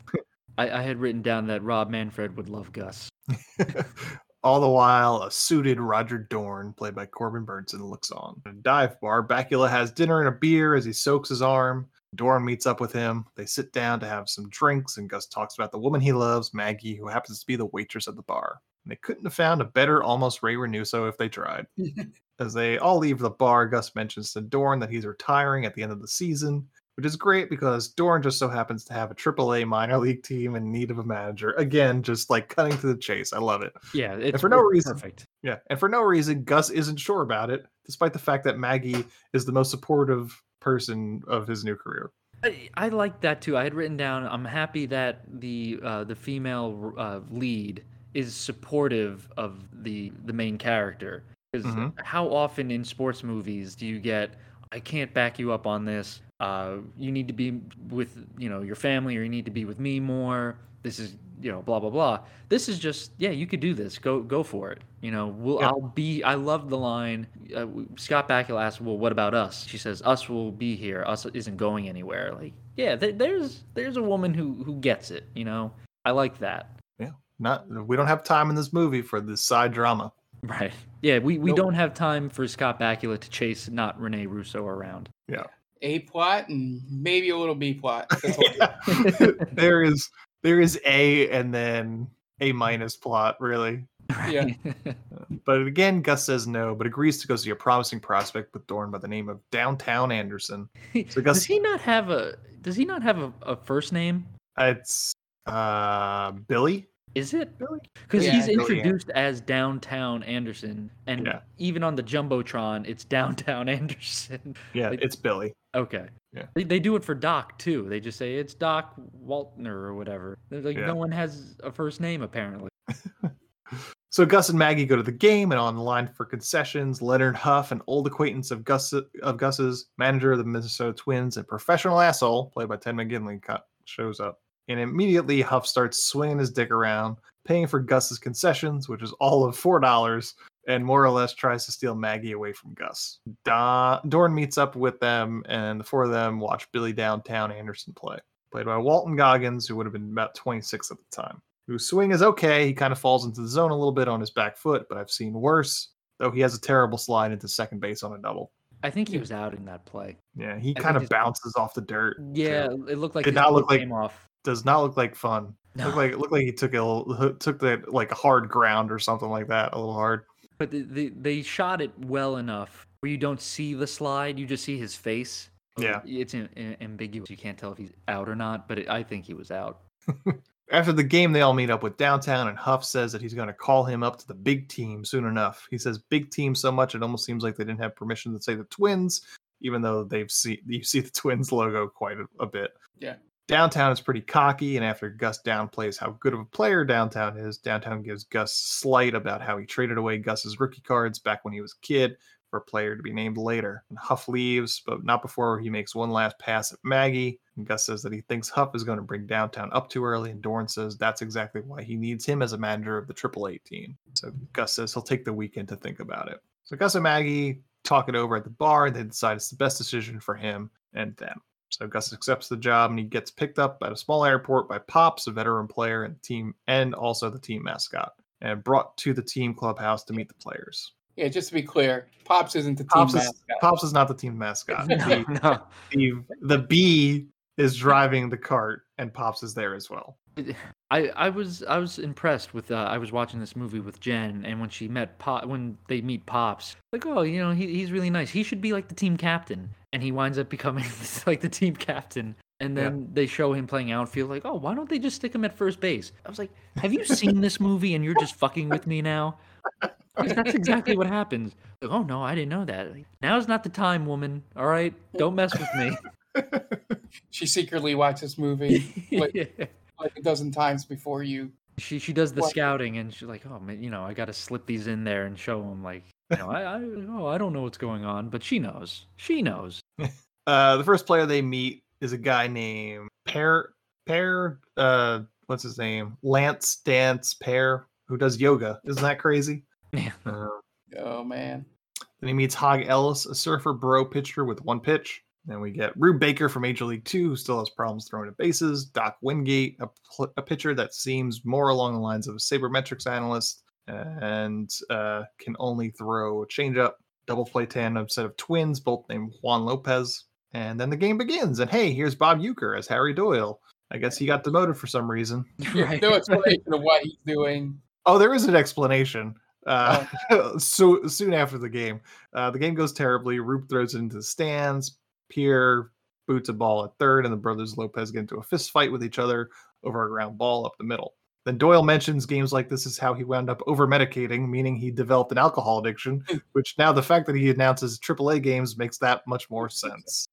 I, I had written down that Rob Manfred would love Gus. All the while, a suited Roger Dorn, played by Corbin Bernsen, looks on. At a dive bar, Bakula has dinner and a beer as he soaks his arm. Dorn meets up with him. They sit down to have some drinks, and Gus talks about the woman he loves, Maggie, who happens to be the waitress at the bar. And they couldn't have found a better almost Rene Russo if they tried. As they all leave the bar, Gus mentions to Dorn that he's retiring at the end of the season, which is great because Dorn just so happens to have a AAA minor league team in need of a manager. Again, just like cutting to the chase. I love it. Yeah, it's for no reason- perfect. Yeah, and for no reason, Gus isn't sure about it, despite the fact that Maggie is the most supportive person of his new career. I, I like that too. I had written down. I'm happy that the uh, the female uh, lead is supportive of the the main character. Because Mhm. how often in sports movies do you get? I can't back you up on this. Uh, you need to be with you know your family, or you need to be with me more. This is you know blah blah blah. This is just yeah, you could do this. Go go for it. You know, we'll, Yeah. I'll be. I love the line. Uh, Scott Bakula asks, "Well, what about us?" She says, "Us will be here. Us isn't going anywhere." Like, yeah, th- there's there's a woman who who gets it. You know, I like that. Yeah, not we don't have time in this movie for this side drama. Right. Yeah, we, we Nope. don't have time for Scott Bakula to chase not Rene Russo around. Yeah, A plot and maybe a little B plot. That's all. there is there is a and then a minus plot really. yeah. But again, Gus says no, but agrees to go see a promising prospect with Dorn by the name of Downtown Anderson. So Gus, does he not have a Does he not have a, a first name? it's uh Billy. Is it? Billy? Because Yeah, he's Billy introduced as Downtown Anderson, and Yeah. even on the jumbotron, it's Downtown Anderson. Yeah, Like- it's Billy. Okay. Yeah. They, they do it for Doc too. They just say it's Doc Waltner or whatever. They're like Yeah. no one has a first name apparently. So Gus and Maggie go to the game and on the line for concessions. Leonard Huff, an old acquaintance of Gus of Gus's, manager of the Minnesota Twins, and professional asshole played by Ted McGinley, shows up. And immediately Huff starts swinging his dick around, paying for Gus's concessions, which is all of four dollars, and more or less tries to steal Maggie away from Gus. Da- Dorn meets up with them, and the four of them watch Billy Downtown Anderson play, played by Walton Goggins, who would have been about 26 at the time whose swing is okay. He kind of falls into the zone a little bit on his back foot, but I've seen worse. Though he has a terrible slide into second base on a double. I think he was out in that play. Yeah, he I kind of bounces off the dirt. Yeah, too. it looked like Did not look like- came off. Does not look like fun. Looked No. like looked like he took a little- took that like a hard ground or something like that, a little hard. But the, the, they shot it well enough where you don't see the slide, you just see his face. Yeah. It's in, in- ambiguous. You can't tell if he's out or not, but it, I think he was out. After the game, they all meet up with Downtown, and Huff says that he's going to call him up to the big team soon enough. He says big team so much it almost seems like they didn't have permission to say the Twins, even though they've see you see the Twins logo quite a, a bit. Yeah. Downtown is pretty cocky, and after Gus downplays how good of a player Downtown is, Downtown gives Gus slight about how he traded away Gus's rookie cards back when he was a kid for a player to be named later. And Huff leaves, but not before he makes one last pass at Maggie. And Gus says that he thinks Huff is going to bring Downtown up too early, and Dorn says that's exactly why he needs him as a manager of the AAA team. So Gus says he'll take the weekend to think about it. So Gus and Maggie talk it over at the bar, and they decide it's the best decision for him and them. So Gus accepts the job, and he gets picked up at a small airport by Pops, a veteran player and team, and also the team mascot, and brought to the team clubhouse to meet the players. Yeah, just to be clear, Pops isn't the team Pops is, mascot. Pops is not the team mascot. No, The, no. the, the bee is driving the cart, and Pops is there as well. I, I was I was impressed with uh, I was watching this movie with Jen and when she met Pop when they meet Pops like oh you know he, he's really nice. He should be like the team captain. And he winds up becoming like the team captain. And Yeah. then they show him playing outfield like oh why don't they just stick him at first base? I was like have you seen this movie and you're just fucking with me now? That's exactly what happens. Like, oh no I didn't know that. Like, now's not the time woman. All right? Don't mess with me. She secretly watches movie like, like a dozen times before you. She she does the What? scouting and she's like, oh man, you know, I got to slip these in there and show them like, you know, I, I oh I don't know what's going on, but she knows, she knows. Uh, the first player they meet is a guy named Pear Pear. Uh, what's his name? Lance Dance Pear, who does yoga. Isn't that crazy? Yeah. Uh, Oh man. Then he meets Hog Ellis, a surfer bro pitcher with one pitch. Then we get Rube Baker from Major League Two, who still has problems throwing at bases. Doc Wingate, a, pl- a pitcher that seems more along the lines of a sabermetrics analyst and uh, can only throw a changeup. Double play tandem set of twins, both named Juan Lopez. And then the game begins. And hey, here's Bob Uecker as Harry Doyle. I guess he got demoted for some reason. Right. no explanation of what he's doing. Oh, there is an explanation. Uh, so soon after the game, uh, the game goes terribly. Rube throws it into the stands. Pierre boots a ball at third, and the brothers Lopez get into a fist fight with each other over a ground ball up the middle. Then Doyle mentions games like this is how he wound up over medicating, meaning he developed an alcohol addiction, hmm. which now the fact that he announces AAA games makes that much more sense.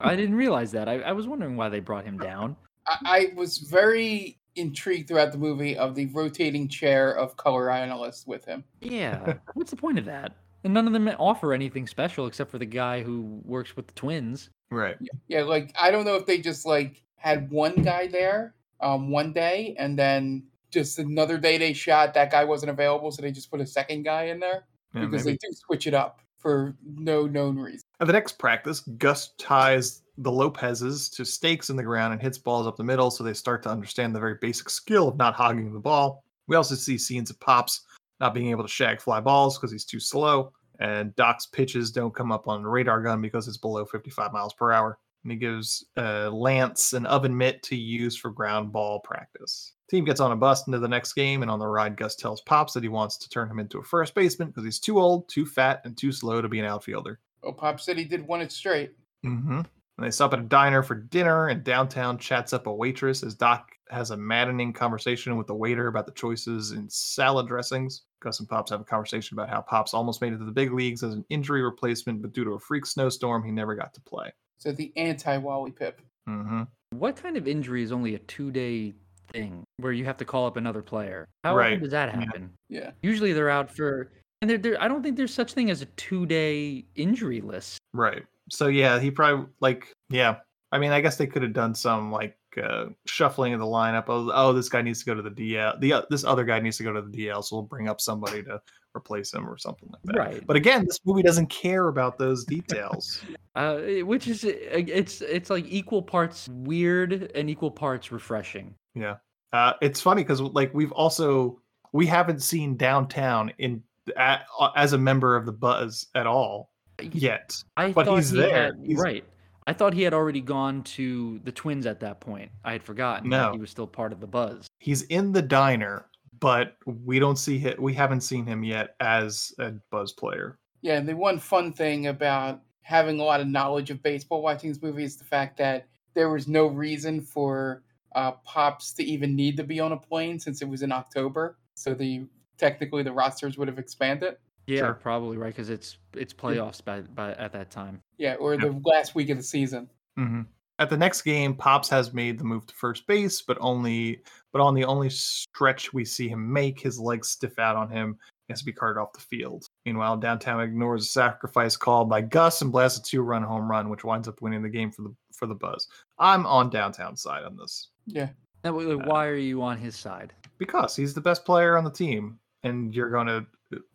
I didn't realize that. I, I was wondering why they brought him down. I, I was very intrigued throughout the movie of the rotating chair of color analysts with him. Yeah. What's the point of that? And none of them offer anything special except for the guy who works with the twins. Right. Yeah, like I don't know if they just like had one guy there um one day and then just another day they shot that guy wasn't available, so they just put a second guy in there Yeah, because maybe. they do switch it up for no known reason. At the next practice, Gus ties the Lopez's to stakes in the ground and hits balls up the middle, so they start to understand the very basic skill of not hogging the ball. We also see scenes of Pops not being able to shag fly balls because he's too slow, and Doc's pitches don't come up on the radar gun because it's below 55 miles per hour. And he gives uh, Lance an oven mitt to use for ground ball practice. Team gets on a bus into the next game, and on the ride, Gus tells Pops that he wants to turn him into a first baseman because he's too old, too fat, and too slow to be an outfielder. Oh, Pop said he did one it straight. Mm-hmm. And they stop at a diner for dinner, and downtown chats up a waitress as Doc has a maddening conversation with the waiter about the choices in salad dressings. Gus and Pops have a conversation about how Pops almost made it to the big leagues as an injury replacement, but due to a freak snowstorm, he never got to play. So the anti Wally Pipp. Mm-hmm. What kind of injury is only a two day thing where you have to call up another player? How Right. often does that Yeah. happen? Yeah. Usually they're out for, and they're, they're, I don't think there's such thing as a two day injury list. Right. So yeah, he probably like yeah. I mean, I guess they could have done some like uh, shuffling of the lineup. Oh, oh, this guy needs to go to the DL. The uh, this other guy needs to go to the DL, so we'll bring up somebody to replace him or something like that. Right. But again, this movie doesn't care about those details. Uh, which is, uh, it's, it's like equal parts weird and equal parts refreshing. yeah. Uh, it's funny because like we've also we haven't seen downtown in a as a member of the Buzz at all yet. I but thought he's he there. had- He's- right. I thought he had already gone to the Twins at that point. I had forgotten that No. he was still part of the Buzz. He's in the diner, but we don't see him. We haven't seen him yet as a Buzz player. Yeah, and the one fun thing about having a lot of knowledge of baseball watching this movie is the fact that there was no reason for uh, Pops to even need to be on a plane since it was in October. So the technically the rosters would have expanded. Yeah, Sure. probably right because it's it's playoffs by, by at that time. Yeah, or the last week of the season. hmm At the next game, Pops has made the move to first base, but only but on the only stretch we see him make, his legs stiff out on him. He has to be carted off the field. Meanwhile, downtown ignores a sacrifice call by Gus and blasts a two-run home run, which winds up winning the game for the for the Buzz. I'm on downtown side on this Yeah. Now, wait, wait, why are you on his side? because he's the best player on the team, and you're going to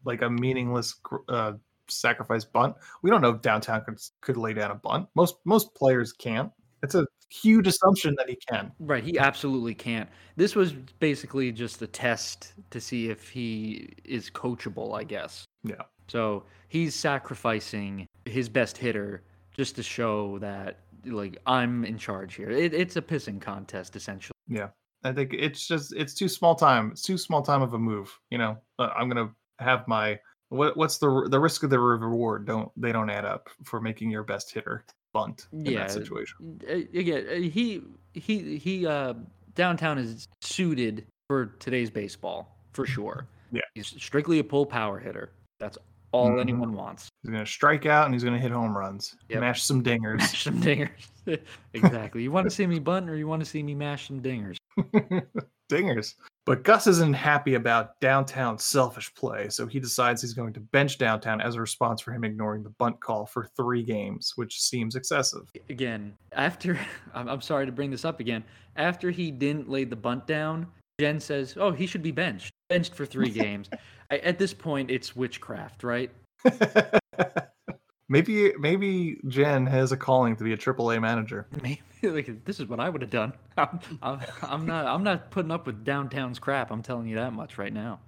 like a meaningless uh, sacrifice bunt. We don't know if downtown could could lay down a bunt. Most most players can't. It's a huge assumption that he can. Right, he absolutely can't. This was basically just a test to see if he is coachable, I guess. Yeah. So he's sacrificing his best hitter just to show that, like, I'm in charge here. It, it's a pissing contest, essentially. Yeah, I think it's just it's too small time. It's too small time of a move. You know, Uh, I'm gonna have my what what's the the risk of the reward? Don't they don't add up for making your best hitter bunt in Yeah, that situation? Again, he he he uh downtown is suited for today's baseball for sure. Yeah. He's strictly a pull power hitter. That's all Mhm. anyone wants. He's gonna strike out and he's gonna hit home runs, Yep. mash some dingers. Mash some dingers. exactly. You want to see me bunt or you want to see me mash some dingers? dingers. But Gus isn't happy about downtown selfish play, so he decides he's going to bench downtown as a response for him ignoring the bunt call for three games, which seems excessive. Again, after I'm, I'm sorry to bring this up again. After he didn't lay the bunt down, Jen says, "Oh, he should be benched. Benched for three games." I, at this point, it's witchcraft, right? maybe maybe Jen has a calling to be a AAA manager. Maybe like, this is what I would have done. I'm, I'm, I'm not. I'm not putting up with downtown's crap. I'm telling you that much right now.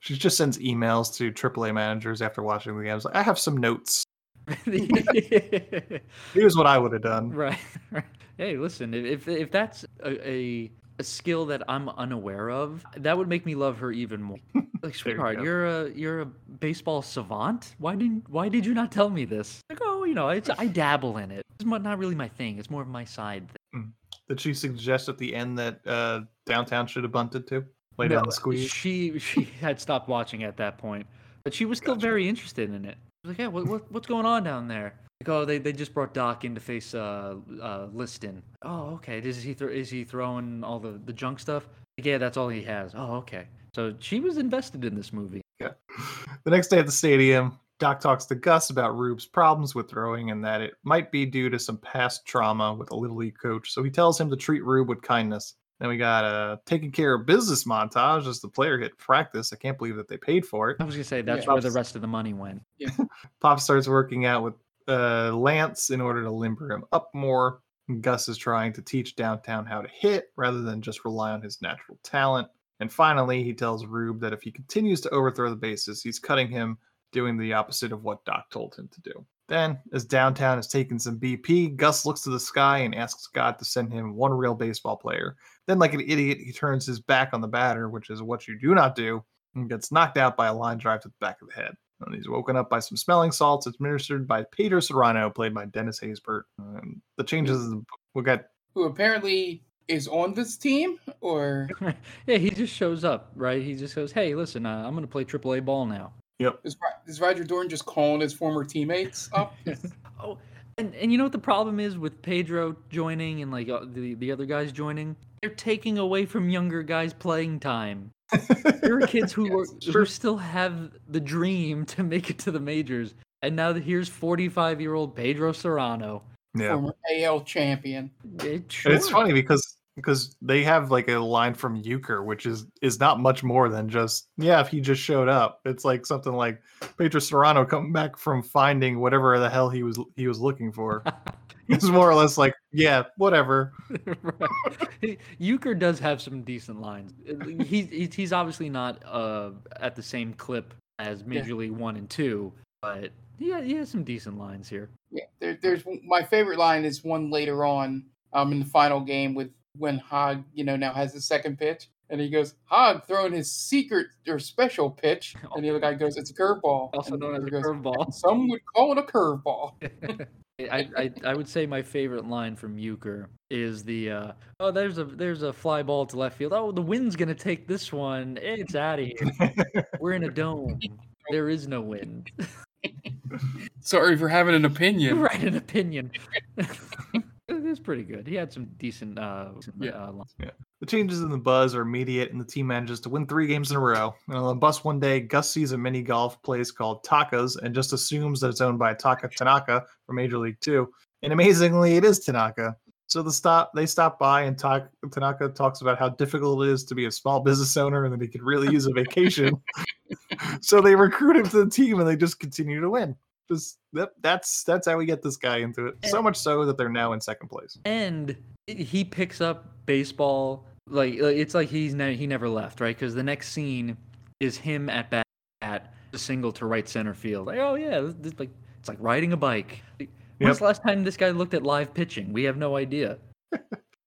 She just sends emails to AAA managers after watching the games. Like, I have some notes. Here's what I would have done. Right. right. Hey, listen. If if that's a, a a skill that I'm unaware of, that would make me love her even more. Like, sweetheart, you are a you're a baseball savant. Why didn't Why did you not tell me this? Like, oh, you know, it's, I dabble in it. It's not really my thing. It's more of my side thing. Did she suggest at the end that uh, downtown should have bunted to lay down the squeeze? She she had stopped watching at that point, but she was still very interested in it. Like, yeah, what, what what's going on down there? Like, oh, they, they just brought Doc in to face uh, uh, Liston. Oh, okay. Is he th- is he throwing all the, the junk stuff? Like, yeah, that's all he has. Oh, okay. So she was invested in this movie. Yeah. The next day at the stadium, Doc talks to Gus about Rube's problems with throwing and that it might be due to some past trauma with a little league coach. So he tells him to treat Rube with kindness. Then we got a taking care of business montage as the player hit practice. I can't believe that they paid for it. I was gonna say that's Yeah. where the rest of the money went. Yeah. Pop starts working out with uh, Lance in order to limber him up more. Gus is trying to teach Downtown how to hit rather than just rely on his natural talent. And finally, he tells Rube that if he continues to overthrow the bases, he's cutting him, doing the opposite of what Doc told him to do. Then, as Downtown is taking some BP, Gus looks to the sky and asks God to send him one real baseball player. Then, like an idiot, he turns his back on the batter, which is what you do not do, and gets knocked out by a line drive to the back of the head. And he's woken up by some smelling salts administered by Pedro Serrano, played by Dennis Haysbert. And the changes we got. Who apparently is on this team, or yeah, he just shows up, right? He just goes, "Hey, listen, uh, I'm gonna play AAA ball now." Yep. is, is Roger Dorn just calling his former teammates up? Oh, and and you know what the problem is with Pedro joining and like uh, the the other guys joining? They're taking away from younger guys playing time. There are kids who are, who still have the dream to make it to the majors, and now here's 45 year old Pedro Serrano. Yeah. Former AL champion. It, And It's funny because because they have like a line from Uecker, which is is not much more than just yeah, if he just showed up. It's like something like Pedro Serrano coming back from finding whatever the hell he was he was looking for. it's more or less like yeah, whatever. Right. Uecker does have some decent lines. He's he's- he's obviously not uh at the same clip as Major League One and Two, but yeah, he has some decent lines here. Yeah, there, there's my favorite line is one later on um in the final game with when Hog you know now has the second pitch and he goes Hog throwing his secret or special pitch and the other guy goes it's a curveball Also known as a curveball. some would call it a curveball I, I I would say my favorite line from Uecker is the uh, oh there's a there's a fly ball to left field. Oh the wind's gonna take this one. It's out of here. We're in a dome. There is no wind. sorry for having an opinion right, an opinion. it is pretty good. He had some decent uh, Yeah. uh lines. Yeah. The changes in the buzz are immediate, and the team manages to win three games in a row. And on the bus one day, Gus sees a mini golf place called Taka's and just assumes that it's owned by Taka Tanaka from Major League Two. And amazingly, it is Tanaka. So the stop they stop by and talk. Tanaka talks about how difficult it is to be a small business owner and that he could really use a vacation. so they recruit him to the team, and they just continue to win. Just that, that's that's how we get this guy into it. So much so that they're now in second place. and he picks up baseball like like, it's like he's ne- he never left right? Because the next scene is him at bat at the single to right center field. Like oh yeah this, this- like it's like riding a bike. When's Yep. the last time this guy looked at live pitching? We have no idea.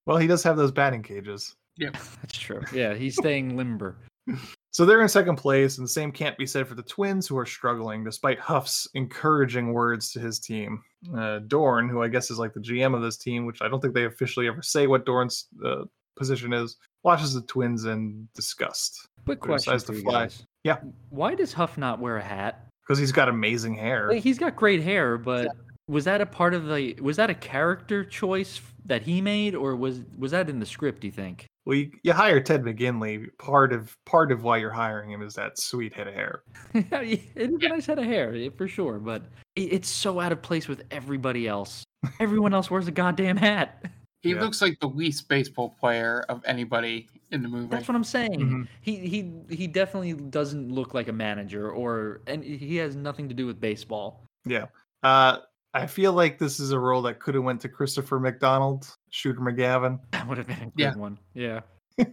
Well, he does have those batting cages. Yeah, that's true. Yeah he's staying limber. So they're in second place, and the same can't be said for the Twins, who are struggling despite Huff's encouraging words to his team. Uh, Dorn, who I guess is like the GM of this team, which I don't think they officially ever say what Dorn's uh, position is, watches the Twins in disgust. quick question for to you fly. guys Yeah, why does huff not wear a hat because he's got amazing hair. like, he's got great hair but was that a part of the was that a character choice that he made or was was that in the script do you think Well, you, you hire Ted McGinley. Part of part of why you're hiring him is that sweet head of hair. Yeah, it is a nice head of hair for sure, but it- it's so out of place with everybody else. Everyone else wears a goddamn hat. He Yeah. looks like the least baseball player of anybody in the movie That's what I'm saying. Mhm. He he he definitely doesn't look like a manager, or and he has nothing to do with baseball. Yeah. Uh, I feel like this is a role that could have went to Christopher McDonald, Shooter McGavin. That would have been a good Yeah. one. Yeah.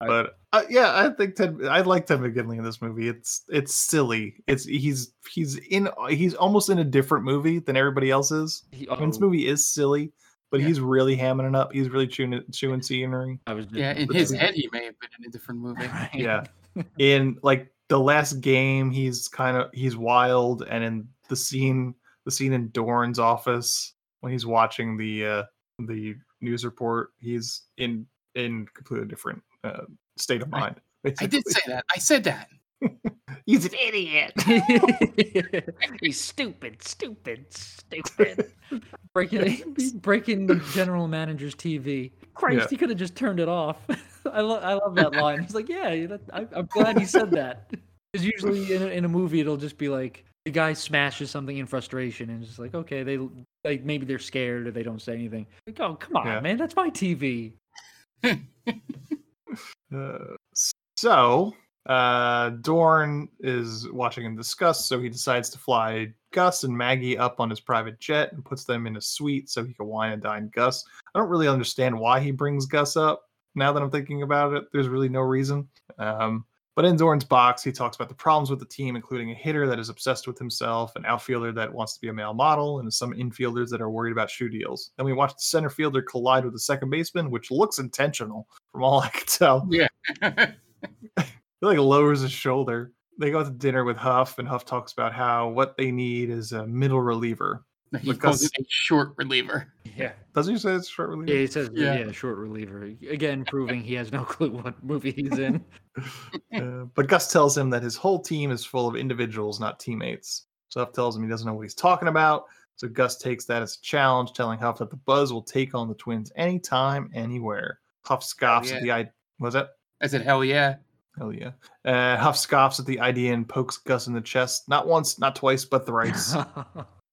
But uh, yeah, I think Ted. I like Ted McGinley in this movie. It's it's silly. It's he's he's in he's almost in a different movie than everybody else is. He, I mean, this oh, movie is silly, but Yeah. he's really hamming it up. He's really chewing chewing scenery. I was just, Yeah, in his head, he may have been in a different movie. Right. Yeah. in like the last game, he's kind of he's wild, and in the scene the scene in Dorn's office when he's watching the uh the news report, he's in in completely different uh, state of mind. I did say that. I said that. he's an idiot. He's stupid, stupid, stupid. breaking breaking the general manager's TV. Christ, Yeah. he could have just turned it off. I love I love that line. He's like, yeah, that, I, I'm glad he said that. Because usually in a, in a movie it'll just be like the guy smashes something in frustration and it's just like, okay, they like maybe they're scared or they don't say anything. Like, oh come on, Yeah. man, that's my TV. Uh, so uh, Dorn is watching him discuss, so he decides to fly Gus and Maggie up on his private jet and puts them in a suite so he can wine and dine Gus. I don't really understand why he brings Gus up. Now that I'm thinking about it, there's really no reason. Um, but in Dorn's box, he talks about the problems with the team, including a hitter that is obsessed with himself, an outfielder that wants to be a male model, and some infielders that are worried about shoe deals. Then we watch the center fielder collide with the second baseman, which looks intentional from all I could tell. Yeah. He like lowers his shoulder. They go to dinner with Huff, and Huff talks about how what they need is a middle reliever. he But calls it a short reliever. Yeah. Doesn't he say it's short reliever? Yeah, he says Yeah. yeah. short reliever. Again, proving he has no clue what movie he's in. Uh, but Gus tells him that his whole team is full of individuals, not teammates. So Huff tells him he doesn't know what he's talking about. So Gus takes that as a challenge, telling Huff that the Buzz will take on the Twins anytime, anywhere. Huff scoffs at the idea. Was that? I said, hell yeah. Hell yeah. Uh, Huff scoffs at the idea and pokes Gus in the chest. Not once, not twice, but thrice.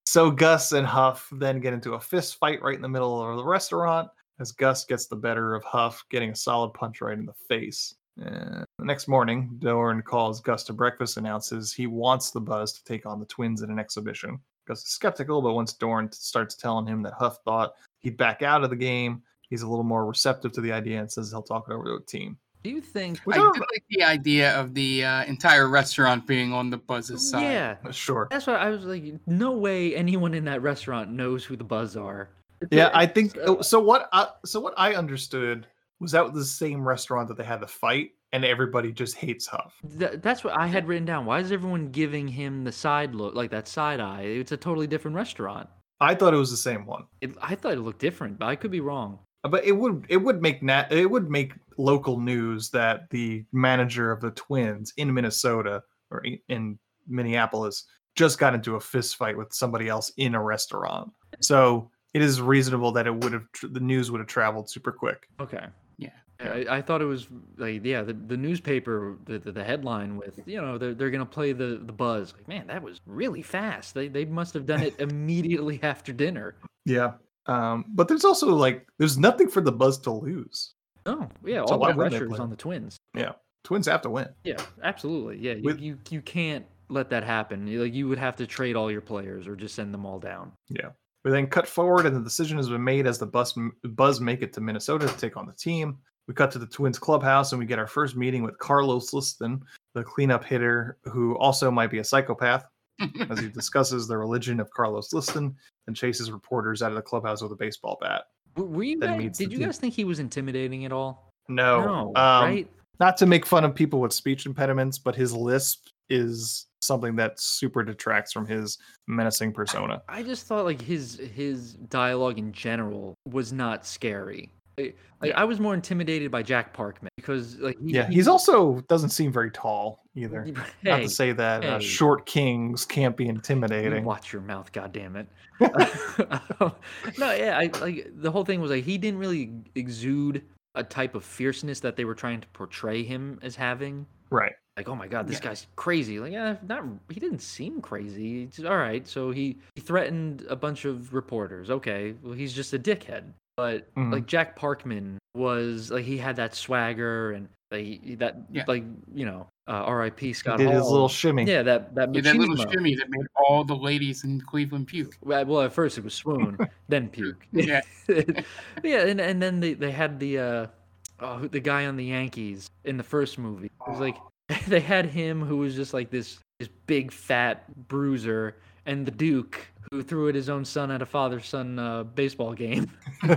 So Gus and Huff then get into a fist fight right in the middle of the restaurant as Gus gets the better of Huff, getting a solid punch right in the face. Uh, the next morning, Dorn calls Gus to breakfast, announces he wants the Buzz to take on the Twins in an exhibition. Gus is skeptical, but once Dorn starts telling him that Huff thought he'd back out of the game, he's a little more receptive to the idea and says he'll talk it over to a team. Do you think? I did like the idea of the uh, entire restaurant being on the Buzz's side. Yeah, Sure. that's why I was like, no way anyone in that restaurant knows who the Buzz are. Yeah, I think uh, so. What I, so what I understood was that was the same restaurant that they had the fight, and everybody just hates Huff. Th- that's what I had written down. Why is everyone giving him the side look, like that side eye? It's a totally different restaurant. I thought it was the same one, It, I thought it looked different, but I could be wrong. but it would it would make nat it would make local news that the manager of the Twins in Minnesota or in Minneapolis just got into a fist fight with somebody else in a restaurant. So it is reasonable that it would have the news would have traveled super quick. Okay. Yeah. I, I thought it was like yeah the, the newspaper the, the, the headline with you know they're, they're gonna play the the buzz like man that was really fast they they must have done it immediately after dinner Yeah. Um, but there's also like there's nothing for the Buzz to lose. Oh yeah So all the they pressure's on the twins Yeah. Twins have to win. yeah absolutely yeah you, With- you you can't let that happen You- like you would have to trade all your players or just send them all down Yeah. We then cut forward, and the decision has been made as the bus, Buzz make it to Minnesota to take on the team. We cut to the Twins clubhouse, and we get our first meeting with Carlos Liston, the cleanup hitter, who also might be a psychopath, as he discusses the religion of Carlos Liston and chases reporters out of the clubhouse with a baseball bat. Were, were you guys, did you team. guys think he was intimidating at all No, no um, right Not to make fun of people with speech impediments, but his lisp is something that super detracts from his menacing persona. I just thought like his his dialogue in general was not scary. Like, like, I was more intimidated by Jack Parkman because like he, Yeah, he- he's also doesn't seem very tall either. Not to say that uh, short kings can't be You intimidating. Watch your mouth, goddammit. no, yeah, I like the whole thing was like he didn't really exude a type of fierceness that they were trying to portray him as having. Right. Like, oh my god, this guy's crazy. Like, yeah, not he didn't seem crazy. It's all right. So he he threatened a bunch of reporters. Okay, well he's just a dickhead. But Mhm. like Jack Parkman was like he had that swagger and Like that, Yeah. like you know, uh, R.I.P. Scott. did his little shimmy. Yeah, that that Yeah, that little shimmy that made all the ladies in Cleveland puke. Well, well, at first it was swoon, then puke. Yeah. yeah, and and then they they had the uh, oh, the guy on the Yankees in the first movie. It was like they had him who was just like this this big fat bruiser, and the Duke who threw at his own son at a father son uh, baseball game.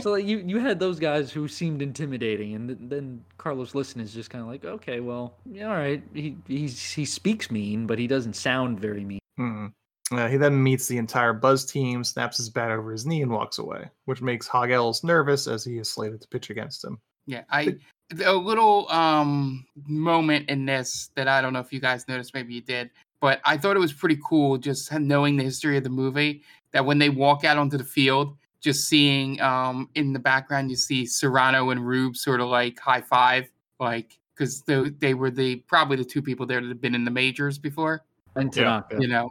so like you you had those guys who seemed intimidating, and th- then Carlos Liston is just kind of like, okay, well, yeah, all right, he he's, he speaks mean, but he doesn't sound very mean. Hmm. Uh, he then meets the entire Buzz team, snaps his bat over his knee, and walks away, which makes Hog Ellis nervous as he is slated to pitch against him. Yeah, I a little um moment in this that I don't know if you guys noticed, maybe you did, but I thought it was pretty cool just knowing the history of the movie that when they walk out onto the field, just seeing um in the background you see Cerrano and Rube sort of like high five, like because they they were the probably the two people there that had been in the majors before, And Tanaka. you know.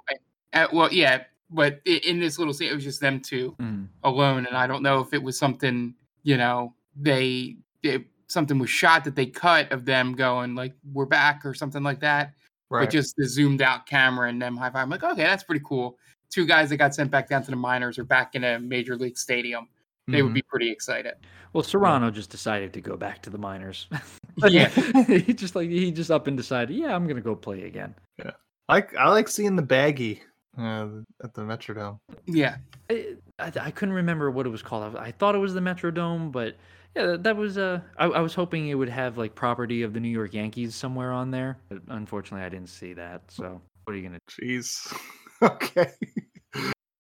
Uh, well, yeah, but in this little scene, it was just them two Mm. alone, and I don't know if it was something you know they it, something was shot that they cut of them going like we're back or something like that, Right. but just the zoomed out camera and them high five. I'm like, okay, that's pretty cool. Two guys that got sent back down to the minors are back in a major league stadium. They would Mhm. be pretty excited. Well, Cerrano just decided to go back to the minors. Yeah. he just like he just up and decided, yeah, I'm gonna go play again. I like I like seeing the baggy uh, at the Metrodome. Yeah, I, I, I couldn't remember what it was called. I, I thought it was the Metrodome, but yeah, that, was. Uh, I, I was hoping it would have like property of the New York Yankees somewhere on there, but unfortunately, I didn't see that. So what are you gonna? Jeez. okay.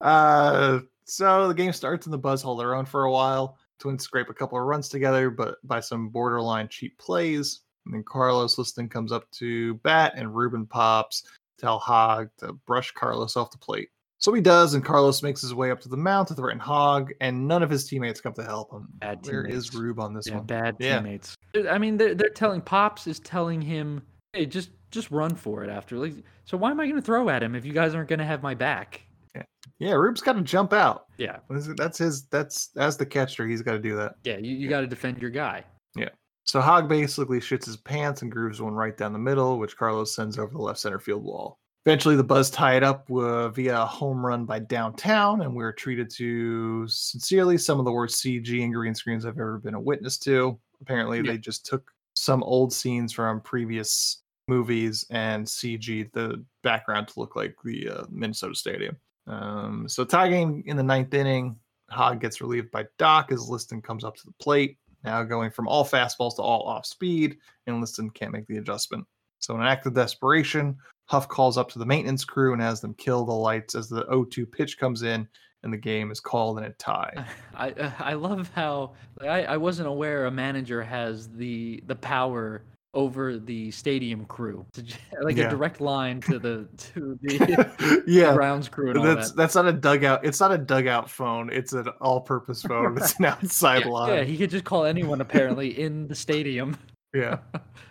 Uh, so the game starts and the Buzz hold their own for a while. Twins scrape a couple of runs together, but by some borderline cheap plays. And then Carlos Liston comes up to bat, and Ruben pops, tell Hog to brush Carlos off the plate. So he does, and Carlos makes his way up to the mound to threaten Hog, and none of his teammates come to help him. Bad Where is teammates. Rube on this Yeah, one? bad Yeah. teammates. I mean, they're they're telling Pops is telling him, hey, just just run for it after. Like, so why am I gonna throw at him if you guys aren't gonna have my back? Yeah, yeah Rube's got to jump out. Yeah, That's- his. That's as the catcher, he's got to do that. yeah, you, you got to defend your guy. Yeah. So Hog basically shits his pants and grooves one right down the middle, which Carlos sends over the left center field wall. Eventually, the Buzz tied up uh, via a home run by downtown, and we're treated to sincerely some of the worst CG and green screens I've ever been a witness to. Apparently, Yeah. they just took some old scenes from previous movies and CG the background to look like the uh, Minnesota Stadium. Um, so tie game in the ninth inning. Hog gets relieved by Doc as Liston comes up to the plate. Now going from all fastballs to all off speed, and Liston can't make the adjustment. So in an act of desperation, Huff calls up to the maintenance crew and has them kill the lights as the 0-2 pitch comes in and the game is called in a tie. I I love how I I wasn't aware a manager has the the power over the stadium crew, like Yeah. a direct line to the to the yeah, grounds crew and all that's that. that's not a dugout. It's not a dugout phone. It's an all-purpose phone. It's an outside Yeah, line. Yeah, he could just call anyone apparently in the stadium. Yeah.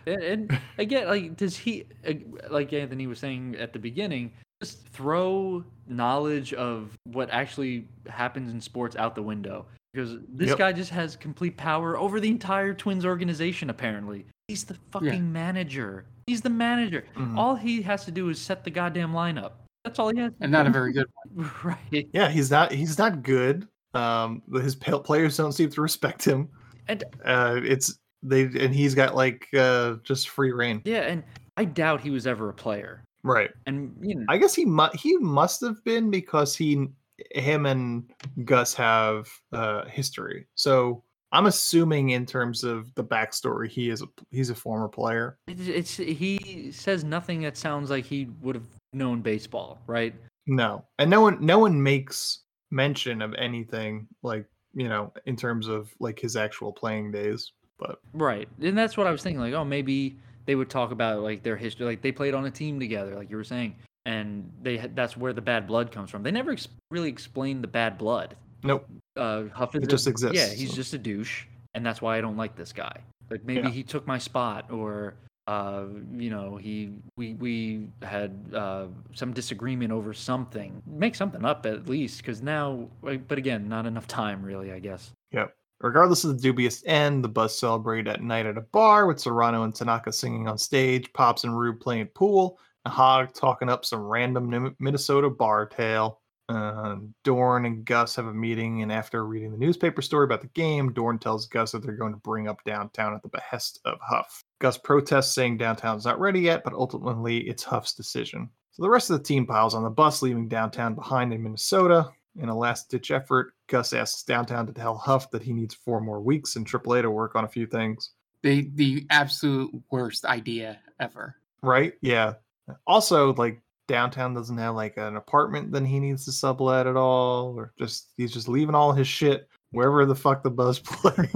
And, and again, like, does he, like Anthony was saying at the beginning, just throw knowledge of what actually happens in sports out the window? Because this Yep. guy just has complete power over the entire Twins organization, apparently. He's the fucking manager. He's the manager. Mhm. All he has to do is set the goddamn lineup. That's all he has and not a very good one. right. Yeah, he's not he's not good. Um his players don't seem to respect him. And Uh it's they and he's got like uh just free reign. yeah, and I doubt he was ever a player. Right. And, you know, I guess he mu- he must have been because he him and Gus have uh history. So I'm assuming in terms of the backstory, he is a he's a former player. It's, it's he says nothing that sounds like he would have known baseball, right? No, and no one no one makes mention of anything like you know in terms of like his actual playing days. But Right, and that's what I was thinking. Like, oh, maybe they would talk about like their history, like they played on a team together, like you were saying, and they had, that's where the bad blood comes from. They never ex- really explained the bad blood. nope. Uh, Huff It a- just exists, Yeah, he's so. just a douche, and that's why I don't like this guy. Like maybe Yeah. he took my spot, or uh, you know, he we we had uh, some disagreement over something. Make something up at least, because now. But again, not enough time, really. I guess. Yep. Regardless of the dubious end, the Buzz celebrate at night at a bar with Cerrano and Tanaka singing on stage, Pops and Rube playing pool, and Hog talking up some random Minnesota bar tale. Uh, Dorn and Gus have a meeting, and after reading the newspaper story about the game, Dorn tells Gus that they're going to bring up downtown at the behest of Huff. Gus protests, saying downtown's not ready yet, but ultimately it's Huff's decision. So the rest of the team piles on the bus, leaving downtown behind in Minnesota. In a last ditch effort, Gus asks downtown to tell Huff that he needs four more weeks in AAA to work on a few things. The the absolute worst idea ever. Right? Yeah. Also, like downtown doesn't have like an apartment that he needs to sublet at all, or just he's just leaving all his shit wherever the fuck the buzz play.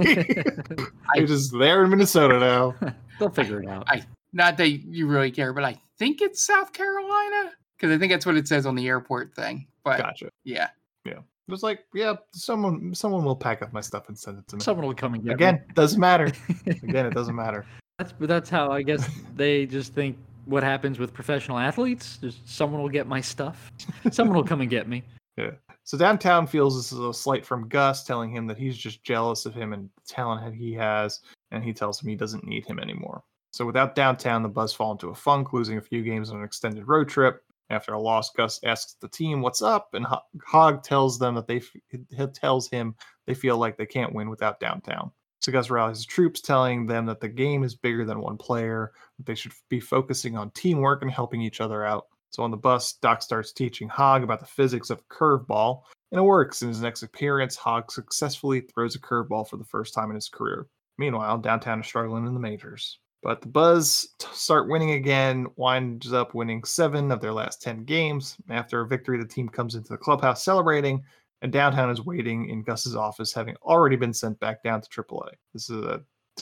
He's just there in Minnesota now. They'll figure it out. I not that you really care, but I think it's South Carolina because I think that's what it says on the airport thing. But Gotcha. yeah, Yeah. It was like, yeah, someone someone will pack up my stuff and send it to me. Someone will come and get Again, me. doesn't matter. Again, it doesn't matter. That's but that's how I guess they just think what happens with professional athletes. Just someone will get my stuff. Someone will come and get me. Yeah. So downtown feels this is a slight from Gus, telling him that he's just jealous of him and the talent that he has, and he tells him he doesn't need him anymore. So without downtown, the Buzz fall into a funk, losing a few games on an extended road trip. After a loss, Gus asks the team what's up, and Hog tells them that they f- he tells him they feel like they can't win without downtown. So Gus rallies the troops, telling them that the game is bigger than one player, that they should be focusing on teamwork and helping each other out. So on the bus, Doc starts teaching Hog about the physics of curveball, and it works. In his next appearance, Hog successfully throws a curveball for the first time in his career. Meanwhile, downtown is struggling in the majors. But the Buzz start winning again, winds up winning seven of their last 10 games. After a victory, the team comes into the clubhouse celebrating, and downtown is waiting in Gus's office, having already been sent back down to AAA. This is a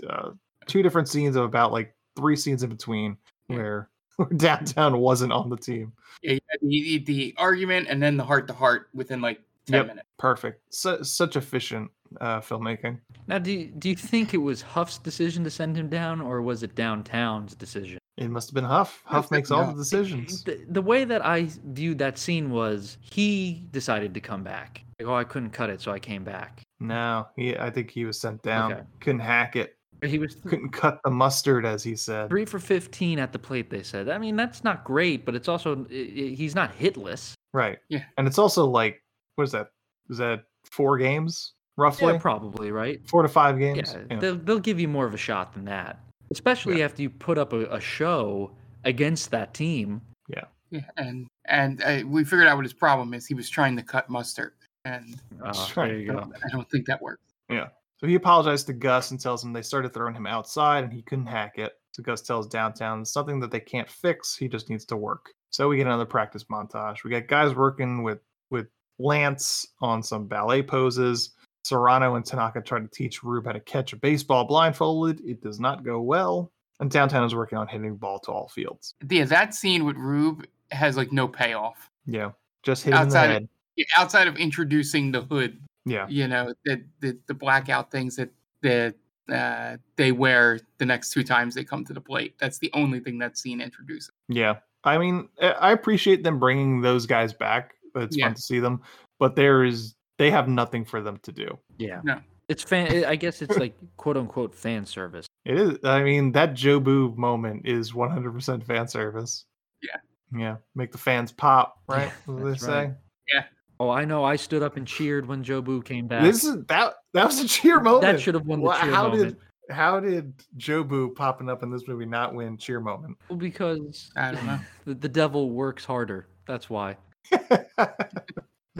uh, two different scenes of about like three scenes in between where, where downtown wasn't on the team. yeah, the, the argument and then the heart to heart within like ten Yep, minutes. perfect. Su- such efficient uh, filmmaking. Now, do you, do you think it was Huff's decision to send him down, or was it downtown's decision? It must have been Huff. Huff makes all the decisions. The, the way that I viewed that scene was he decided to come back. Like, oh, I couldn't cut it, so I came back. No, he. I think he was sent down. Okay. Couldn't hack it. He was Couldn't cut the mustard, as he said. three for 15 at the plate, they said. I mean, that's not great, but it's also, i- i- he's not hitless. Right. Yeah. And it's also like, what is that? Is that four games roughly? Yeah, probably, right? Four to five games. Yeah, they'll, they'll give you more of a shot than that, especially after you put up a, a show against that team. Yeah. Yeah, and and uh, we figured out what his problem is. He was trying to cut mustard, and right. there you go. I don't think that worked. Yeah. So he apologized to Gus and tells him they started throwing him outside and he couldn't hack it. So Gus tells Downtown it's something that they can't fix. He just needs to work. So we get another practice montage. We got guys working with with Lance on some ballet poses. Cerrano and Tanaka try to teach Rube how to catch a baseball blindfolded. It does not go well. And Downtown is working on hitting the ball to all fields. Yeah, that scene with Rube has like no payoff Yeah. Just hit him in the outside head. of, outside of introducing the hood. Yeah. You know the the, the blackout things that that uh, they wear the next two times they come to the plate. That's the only thing that scene introduces. Yeah. I mean, I I appreciate them bringing those guys back. It's Yeah. fun to see them, but there is they have nothing for them to do. Yeah. No. It's fan. I guess it's like quote unquote fan service. It is. I mean, that Jobu moment is 100% fan service. Yeah. Yeah. Make the fans pop, right? Yeah, what do they that's say? Yeah. Oh, I know. I stood up and cheered when Jobu came back. This is that. That was a cheer moment. That should have won the Wha- cheer how moment. did how did Jobu popping up in this movie not win cheer moment? Well, because I don't know. the, the devil works harder. That's why.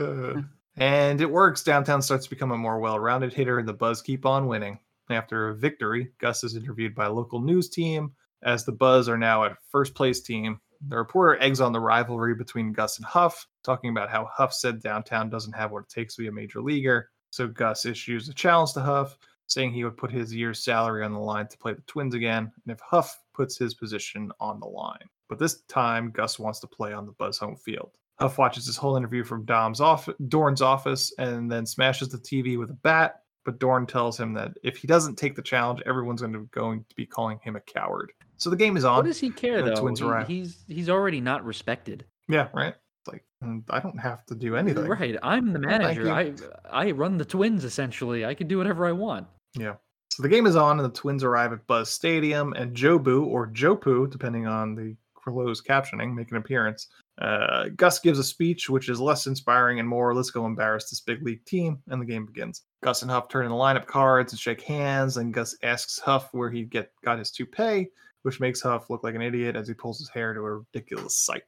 Uh, and it works. Downtown starts to become a more well-rounded hitter, and the Buzz keep on winning. After a victory, Gus is interviewed by a local news team, as the Buzz are now at first place team. The reporter eggs on the rivalry between Gus and Huff, talking about how Huff said Downtown doesn't have what it takes to be a major leaguer. So Gus issues a challenge to Huff, saying he would put his year's salary on the line to play the Twins again, and if Huff puts his position on the line. But this time, Gus wants to play on the Buzz home field. Huff watches this whole interview from Dom's off Dorn's office and then smashes the TV with a bat. But Dorn tells him that if he doesn't take the challenge, everyone's going to, going to be calling him a coward. So the game is on. What does he care The though? Twins He- he's he's already not respected. Yeah, right. It's like mm, I don't have to do anything. Right. I'm the manager. I I run the twins essentially. I can do whatever I want. Yeah. So the game is on, and the Twins arrive at Buzz Stadium, and Jobu or Jopu, depending on the closed captioning, make an appearance. Uh, Gus gives a speech, which is less inspiring and more, let's go embarrass this big league team, and the game begins. Gus and Huff turn in the lineup cards and shake hands, and Gus asks Huff where he get got his toupee, which makes Huff look like an idiot as he pulls his hair to a ridiculous sight.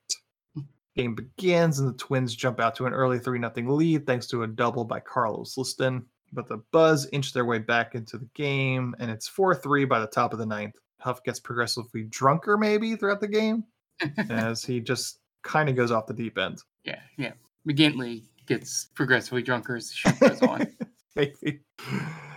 Game begins, and the Twins jump out to an early 3 0 lead thanks to a double by Carlos Liston. But the Buzz inch their way back into the game, and it's 4 3 by the top of the ninth. Huff gets progressively drunker, maybe, throughout the game, as he just kind of goes off the deep end. Yeah, yeah. McGinley gets progressively drunker as the show goes on. Maybe.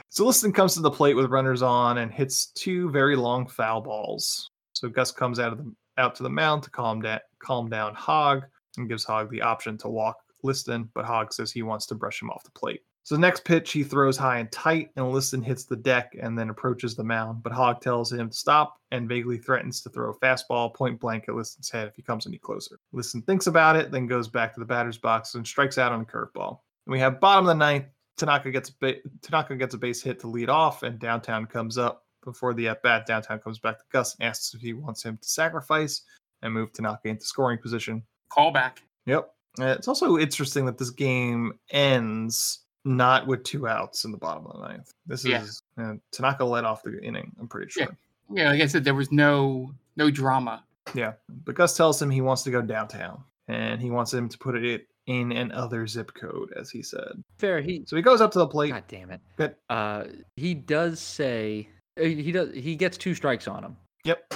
So Liston comes to the plate with runners on and hits two very long foul balls. So Gus comes out of the out to the mound to calm down calm down Hog and gives Hog the option to walk Liston, but Hog says he wants to brush him off the plate. So the next pitch he throws high and tight, and Liston hits the deck and then approaches the mound. But Hog tells him to stop and vaguely threatens to throw a fastball point blank at Liston's head if he comes any closer. Liston thinks about it, then goes back to the batter's box and strikes out on a curveball. And we have bottom of the ninth. Tanaka gets a ba- Tanaka gets a base hit to lead off, and downtown comes up. Before the at bat, downtown comes back to Gus and asks if he wants him to sacrifice and move Tanaka into scoring position. Call back. Yep. It's also interesting that this game ends not with two outs in the bottom of the ninth. This Yeah. is uh, Tanaka led off the inning. I'm pretty sure. Yeah, like I said, there was no no drama. Yeah. But Gus tells him he wants to go downtown, and he wants him to put it in an other zip code, as he said. Fair. He So he goes up to the plate. God damn it. But Uh, he does say uh, he does. He gets two strikes on him. Yep.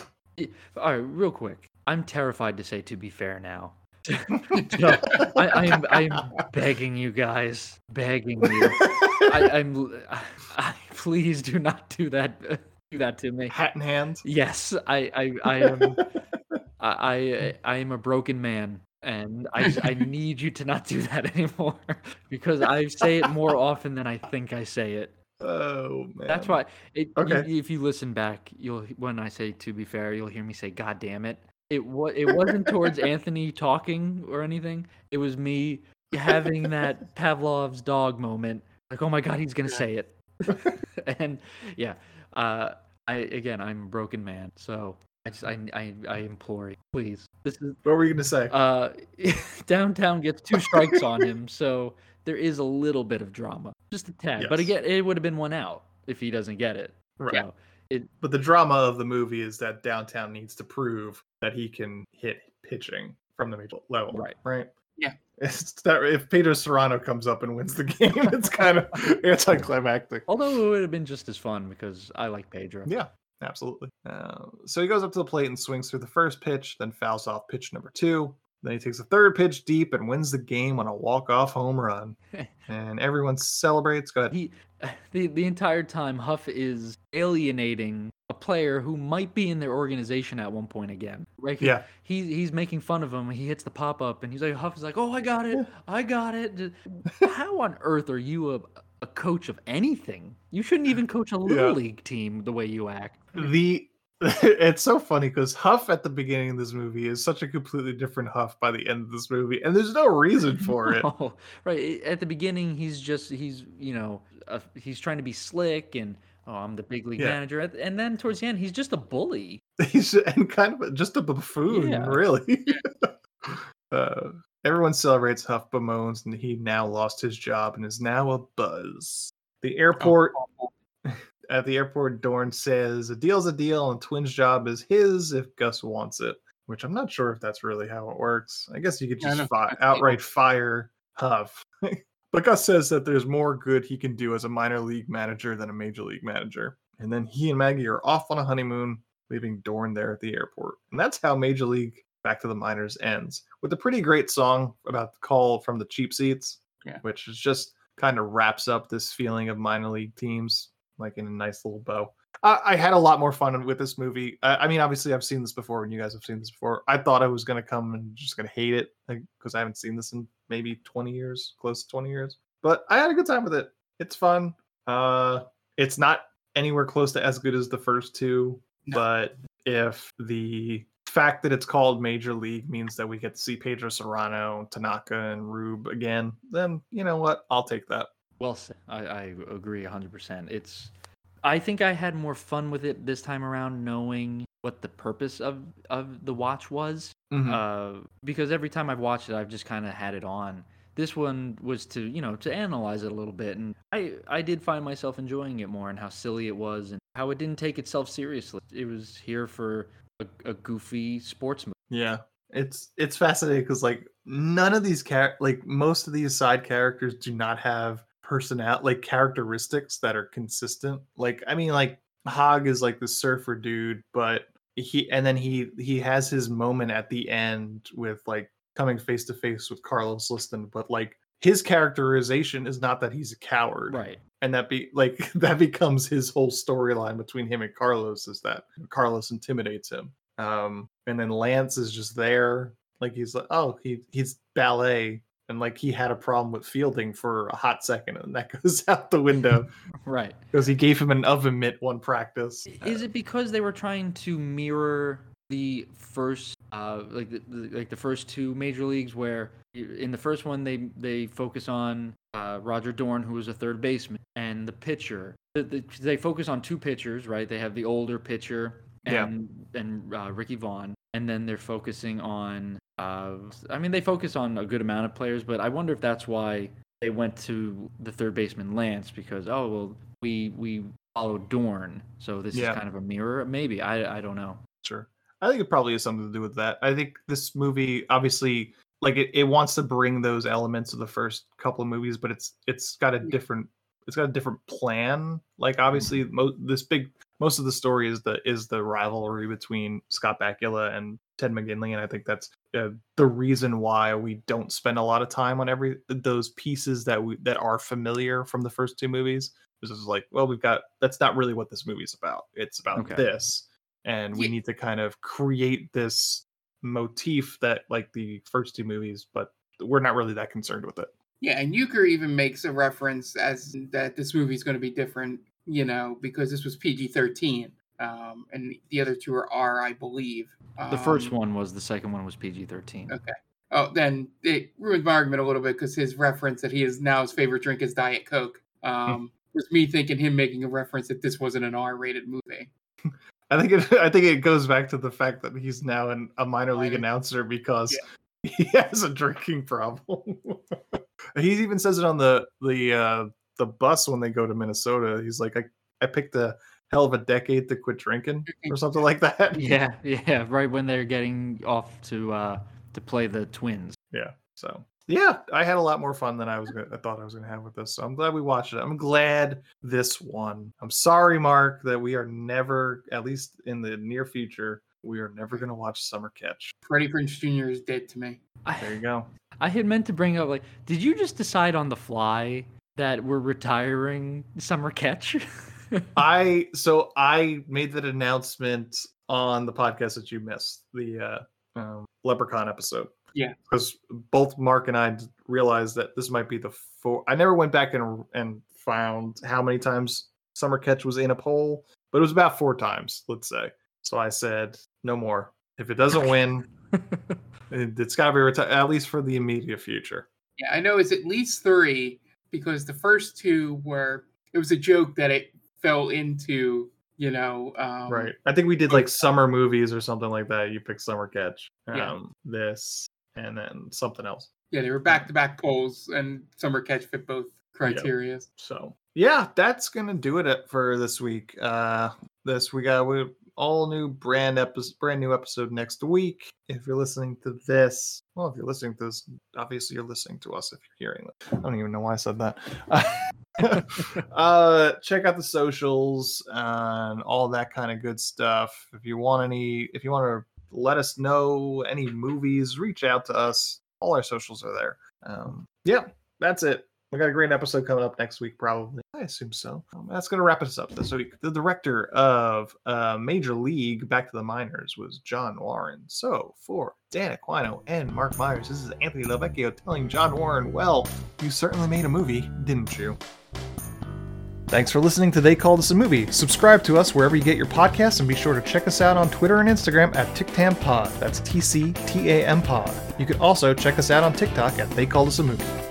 All right, real quick. I'm terrified to say to be fair now. So, I, am I am begging you guys, begging you. I, I'm I, please do not do that. Do that to me. Hat in hand. Yes, I I, I am. I, I I am a broken man, and I I need you to not do that anymore because I say it more often than I think I say it. Oh man. That's why. It, you- Okay. if you listen back, you'll when I say to be fair, you'll hear me say "God damn it." It was it wasn't towards Anthony talking or anything. It was me having that Pavlov's dog moment. Like, oh my god, he's gonna say it. and yeah, uh, I again, I'm a broken man, so I just I I, I implore you, please. This is What were you gonna say? uh, downtown gets two strikes on him, so there is a little bit of drama, just a tad. But again, it would have been one out if he doesn't get it. Right. So it But the drama of the movie is that downtown needs to prove that he can hit pitching from the major level. Right. Right. Yeah. It's that if Pedro Cerrano comes up and wins the game, it's kind of anticlimactic. although it would have been just as fun because I like Pedro. Yeah, absolutely. Uh, so he goes up to the plate and swings through the first pitch, then fouls off pitch number two. Then he takes a third pitch deep and wins the game on a walk-off home run. and everyone celebrates. Go ahead. He the the entire time Huff is alienating a player who might be in their organization at one point again. Right? He- Yeah. He he's making fun of him. He hits the pop up and he's like Huff is like, "Oh, I got it. I got it." How on earth are you a a coach of anything? You shouldn't even coach a little Yeah. league team the way you act. the it's so funny because Huff at the beginning of this movie is such a completely different Huff by the end of this movie, and there's no reason for it. No, right. At the beginning, he's just he's you know uh, he's trying to be slick and oh I'm the big league Yeah. manager, and then towards the end he's just a bully. He's and kind of just a buffoon, Yeah. really. uh, everyone celebrates Huff bemoans, and he now lost his job and is now a buzz. The airport. At the airport, Dorn says a deal's a deal, and Twin's job is his if Gus wants it. Which I'm not sure if that's really how it works. I guess you could just fi- outright fire Huff. but Gus says that there's more good he can do as a minor league manager than a major league manager. And then he and Maggie are off on a honeymoon, leaving Dorn there at the airport. And that's how Major League Back to the Minors ends with a pretty great song about the call from the cheap seats, Yeah. which is just kind of wraps up this feeling of minor league teams like in a nice little bow. I, I had a lot more fun with this movie. I, I mean, obviously, I've seen this before, and you guys have seen this before. I thought I was going to come and just going to hate it because I haven't seen this in maybe 20 years, close to 20 years. But I had a good time with it. It's fun. Uh, it's not anywhere close to as good as the first two, No. but if the fact that it's called Major League means that we get to see Pedro Cerrano, Tanaka, and Rube again, then you know what? I'll take that. Well said. I, I agree 100%. It's I think I had more fun with it this time around knowing what the purpose of of the watch was. Mhm. Uh because every time I've watched it I've just kind of had it on. This one was to, you know, to analyze it a little bit and I I did find myself enjoying it more and how silly it was and how it didn't take itself seriously. It was here for a, a goofy sports movie. Yeah, it's it's fascinating because like none of these char- like most of these side characters do not have personality like characteristics that are consistent. Like I mean, like Hog is like the surfer dude, but he and then he he has his moment at the end with like coming face to face with Carlos Liston, but like his characterization is not that he's a coward, Right. and that be like that becomes his whole storyline between him and Carlos is that Carlos intimidates him. Um, and then Lance is just there, like he's like, oh, he he's ballet, and like he had a problem with fielding for a hot second, and that goes out the window Right. because he gave him an oven mitt one practice. Is it because they were trying to mirror the first, uh, like the, like the first two major leagues, where in the first one they they focus on uh, Roger Dorn, who was a third baseman, and the pitcher. The, the, they focus on two pitchers, right? They have the older pitcher Yeah. and and uh, Ricky Vaughn, and then they're focusing on. Uh, I mean, they focus on a good amount of players, but I wonder if that's why they went to the third baseman Lance because oh well we we followed Dorn, so this Yeah. is kind of a mirror. Maybe I I don't know. Sure. I think it probably has something to do with that. I think this movie obviously like it, it wants to bring those elements of the first couple of movies, but it's it's got a different it's got a different plan. Like obviously mo- this big most of the story is the is the rivalry between Scott Bakula and Ted McGinley, and I think that's uh, the reason why we don't spend a lot of time on every those pieces that we that are familiar from the first two movies. This is like, well, we've got that's not really what this movie's about. It's about Okay. this and we need to kind of create this motif that like the first two movies but we're not really that concerned with it Yeah, and Uecker even makes a reference as that this movie's going to be different, you know, because this was PG thirteen, um, and the other two are R, I believe. The first Um, one was the second one was PG thirteen. Okay. Oh, then it ruined my argument a little bit because his reference that he is now his favorite drink is Diet Coke. Um, was me thinking him making a reference that this wasn't an R-rated movie. i think it i think it goes back to the fact that he's now an, a minor league announcer because he has a drinking problem he even says it on the the uh the bus when they go to minnesota he's like i, I picked a hell of a decade to quit drinking or something like that Yeah, yeah, right when they're getting off to uh to play the Twins. Yeah. So yeah, I had a lot more fun than I was gonna, I thought I was gonna have with this. So I'm glad we watched it. I'm glad this one. I'm sorry, Mark, that we are never, at least in the near future, we are never gonna watch Summer Catch. Freddie Prinze Jr. is dead to me. There you go. I had meant to bring up like, did you just decide on the fly that we're retiring Summer Catch? I so I made that announcement on the podcast that you missed, the uh um, Leprechaun episode. Yeah. because both Mark and I realized that this might be the four. I never went back and and found how many times Summer Catch was in a poll, but it was about four times, let's say. So I said no more. If it doesn't win, it, it's got to be retired at least for the immediate future. Yeah, I know it's at least three because the first two were it was a joke that it fell into, you know, um, right. I think we did like summer movies or something like that. You picked Summer Catch. Um, Yeah. This and then something else. Yeah, they were back to back polls, and Summer Catch fit both criteria. So yeah, that's gonna do it for this week. Uh, this we got we all new brand episode, brand new episode next week. If you're listening to this, well, if you're listening to this, obviously you're listening to us. If you're hearing it, I don't even know why I said that. uh, check out the socials and all that kind of good stuff. If you want any, if you want to let us know any movies, reach out to us. All our socials are there. Um, yeah, that's it. We got a great episode coming up next week, probably. I assume so. Um, that's going to wrap us up this week. The director of uh, Major League Back to the Minors was John Warren. So for Dan Aquino and Mark Myers, this is Anthony Lovecchio telling John Warren, well, you certainly made a movie, didn't you? Thanks for listening to They Called Us a Movie. Subscribe to us wherever you get your podcasts and be sure to check us out on Twitter and Instagram at TicTamPod. That's T C T A M Pod. You can also check us out on TikTok at They Called Us a Movie.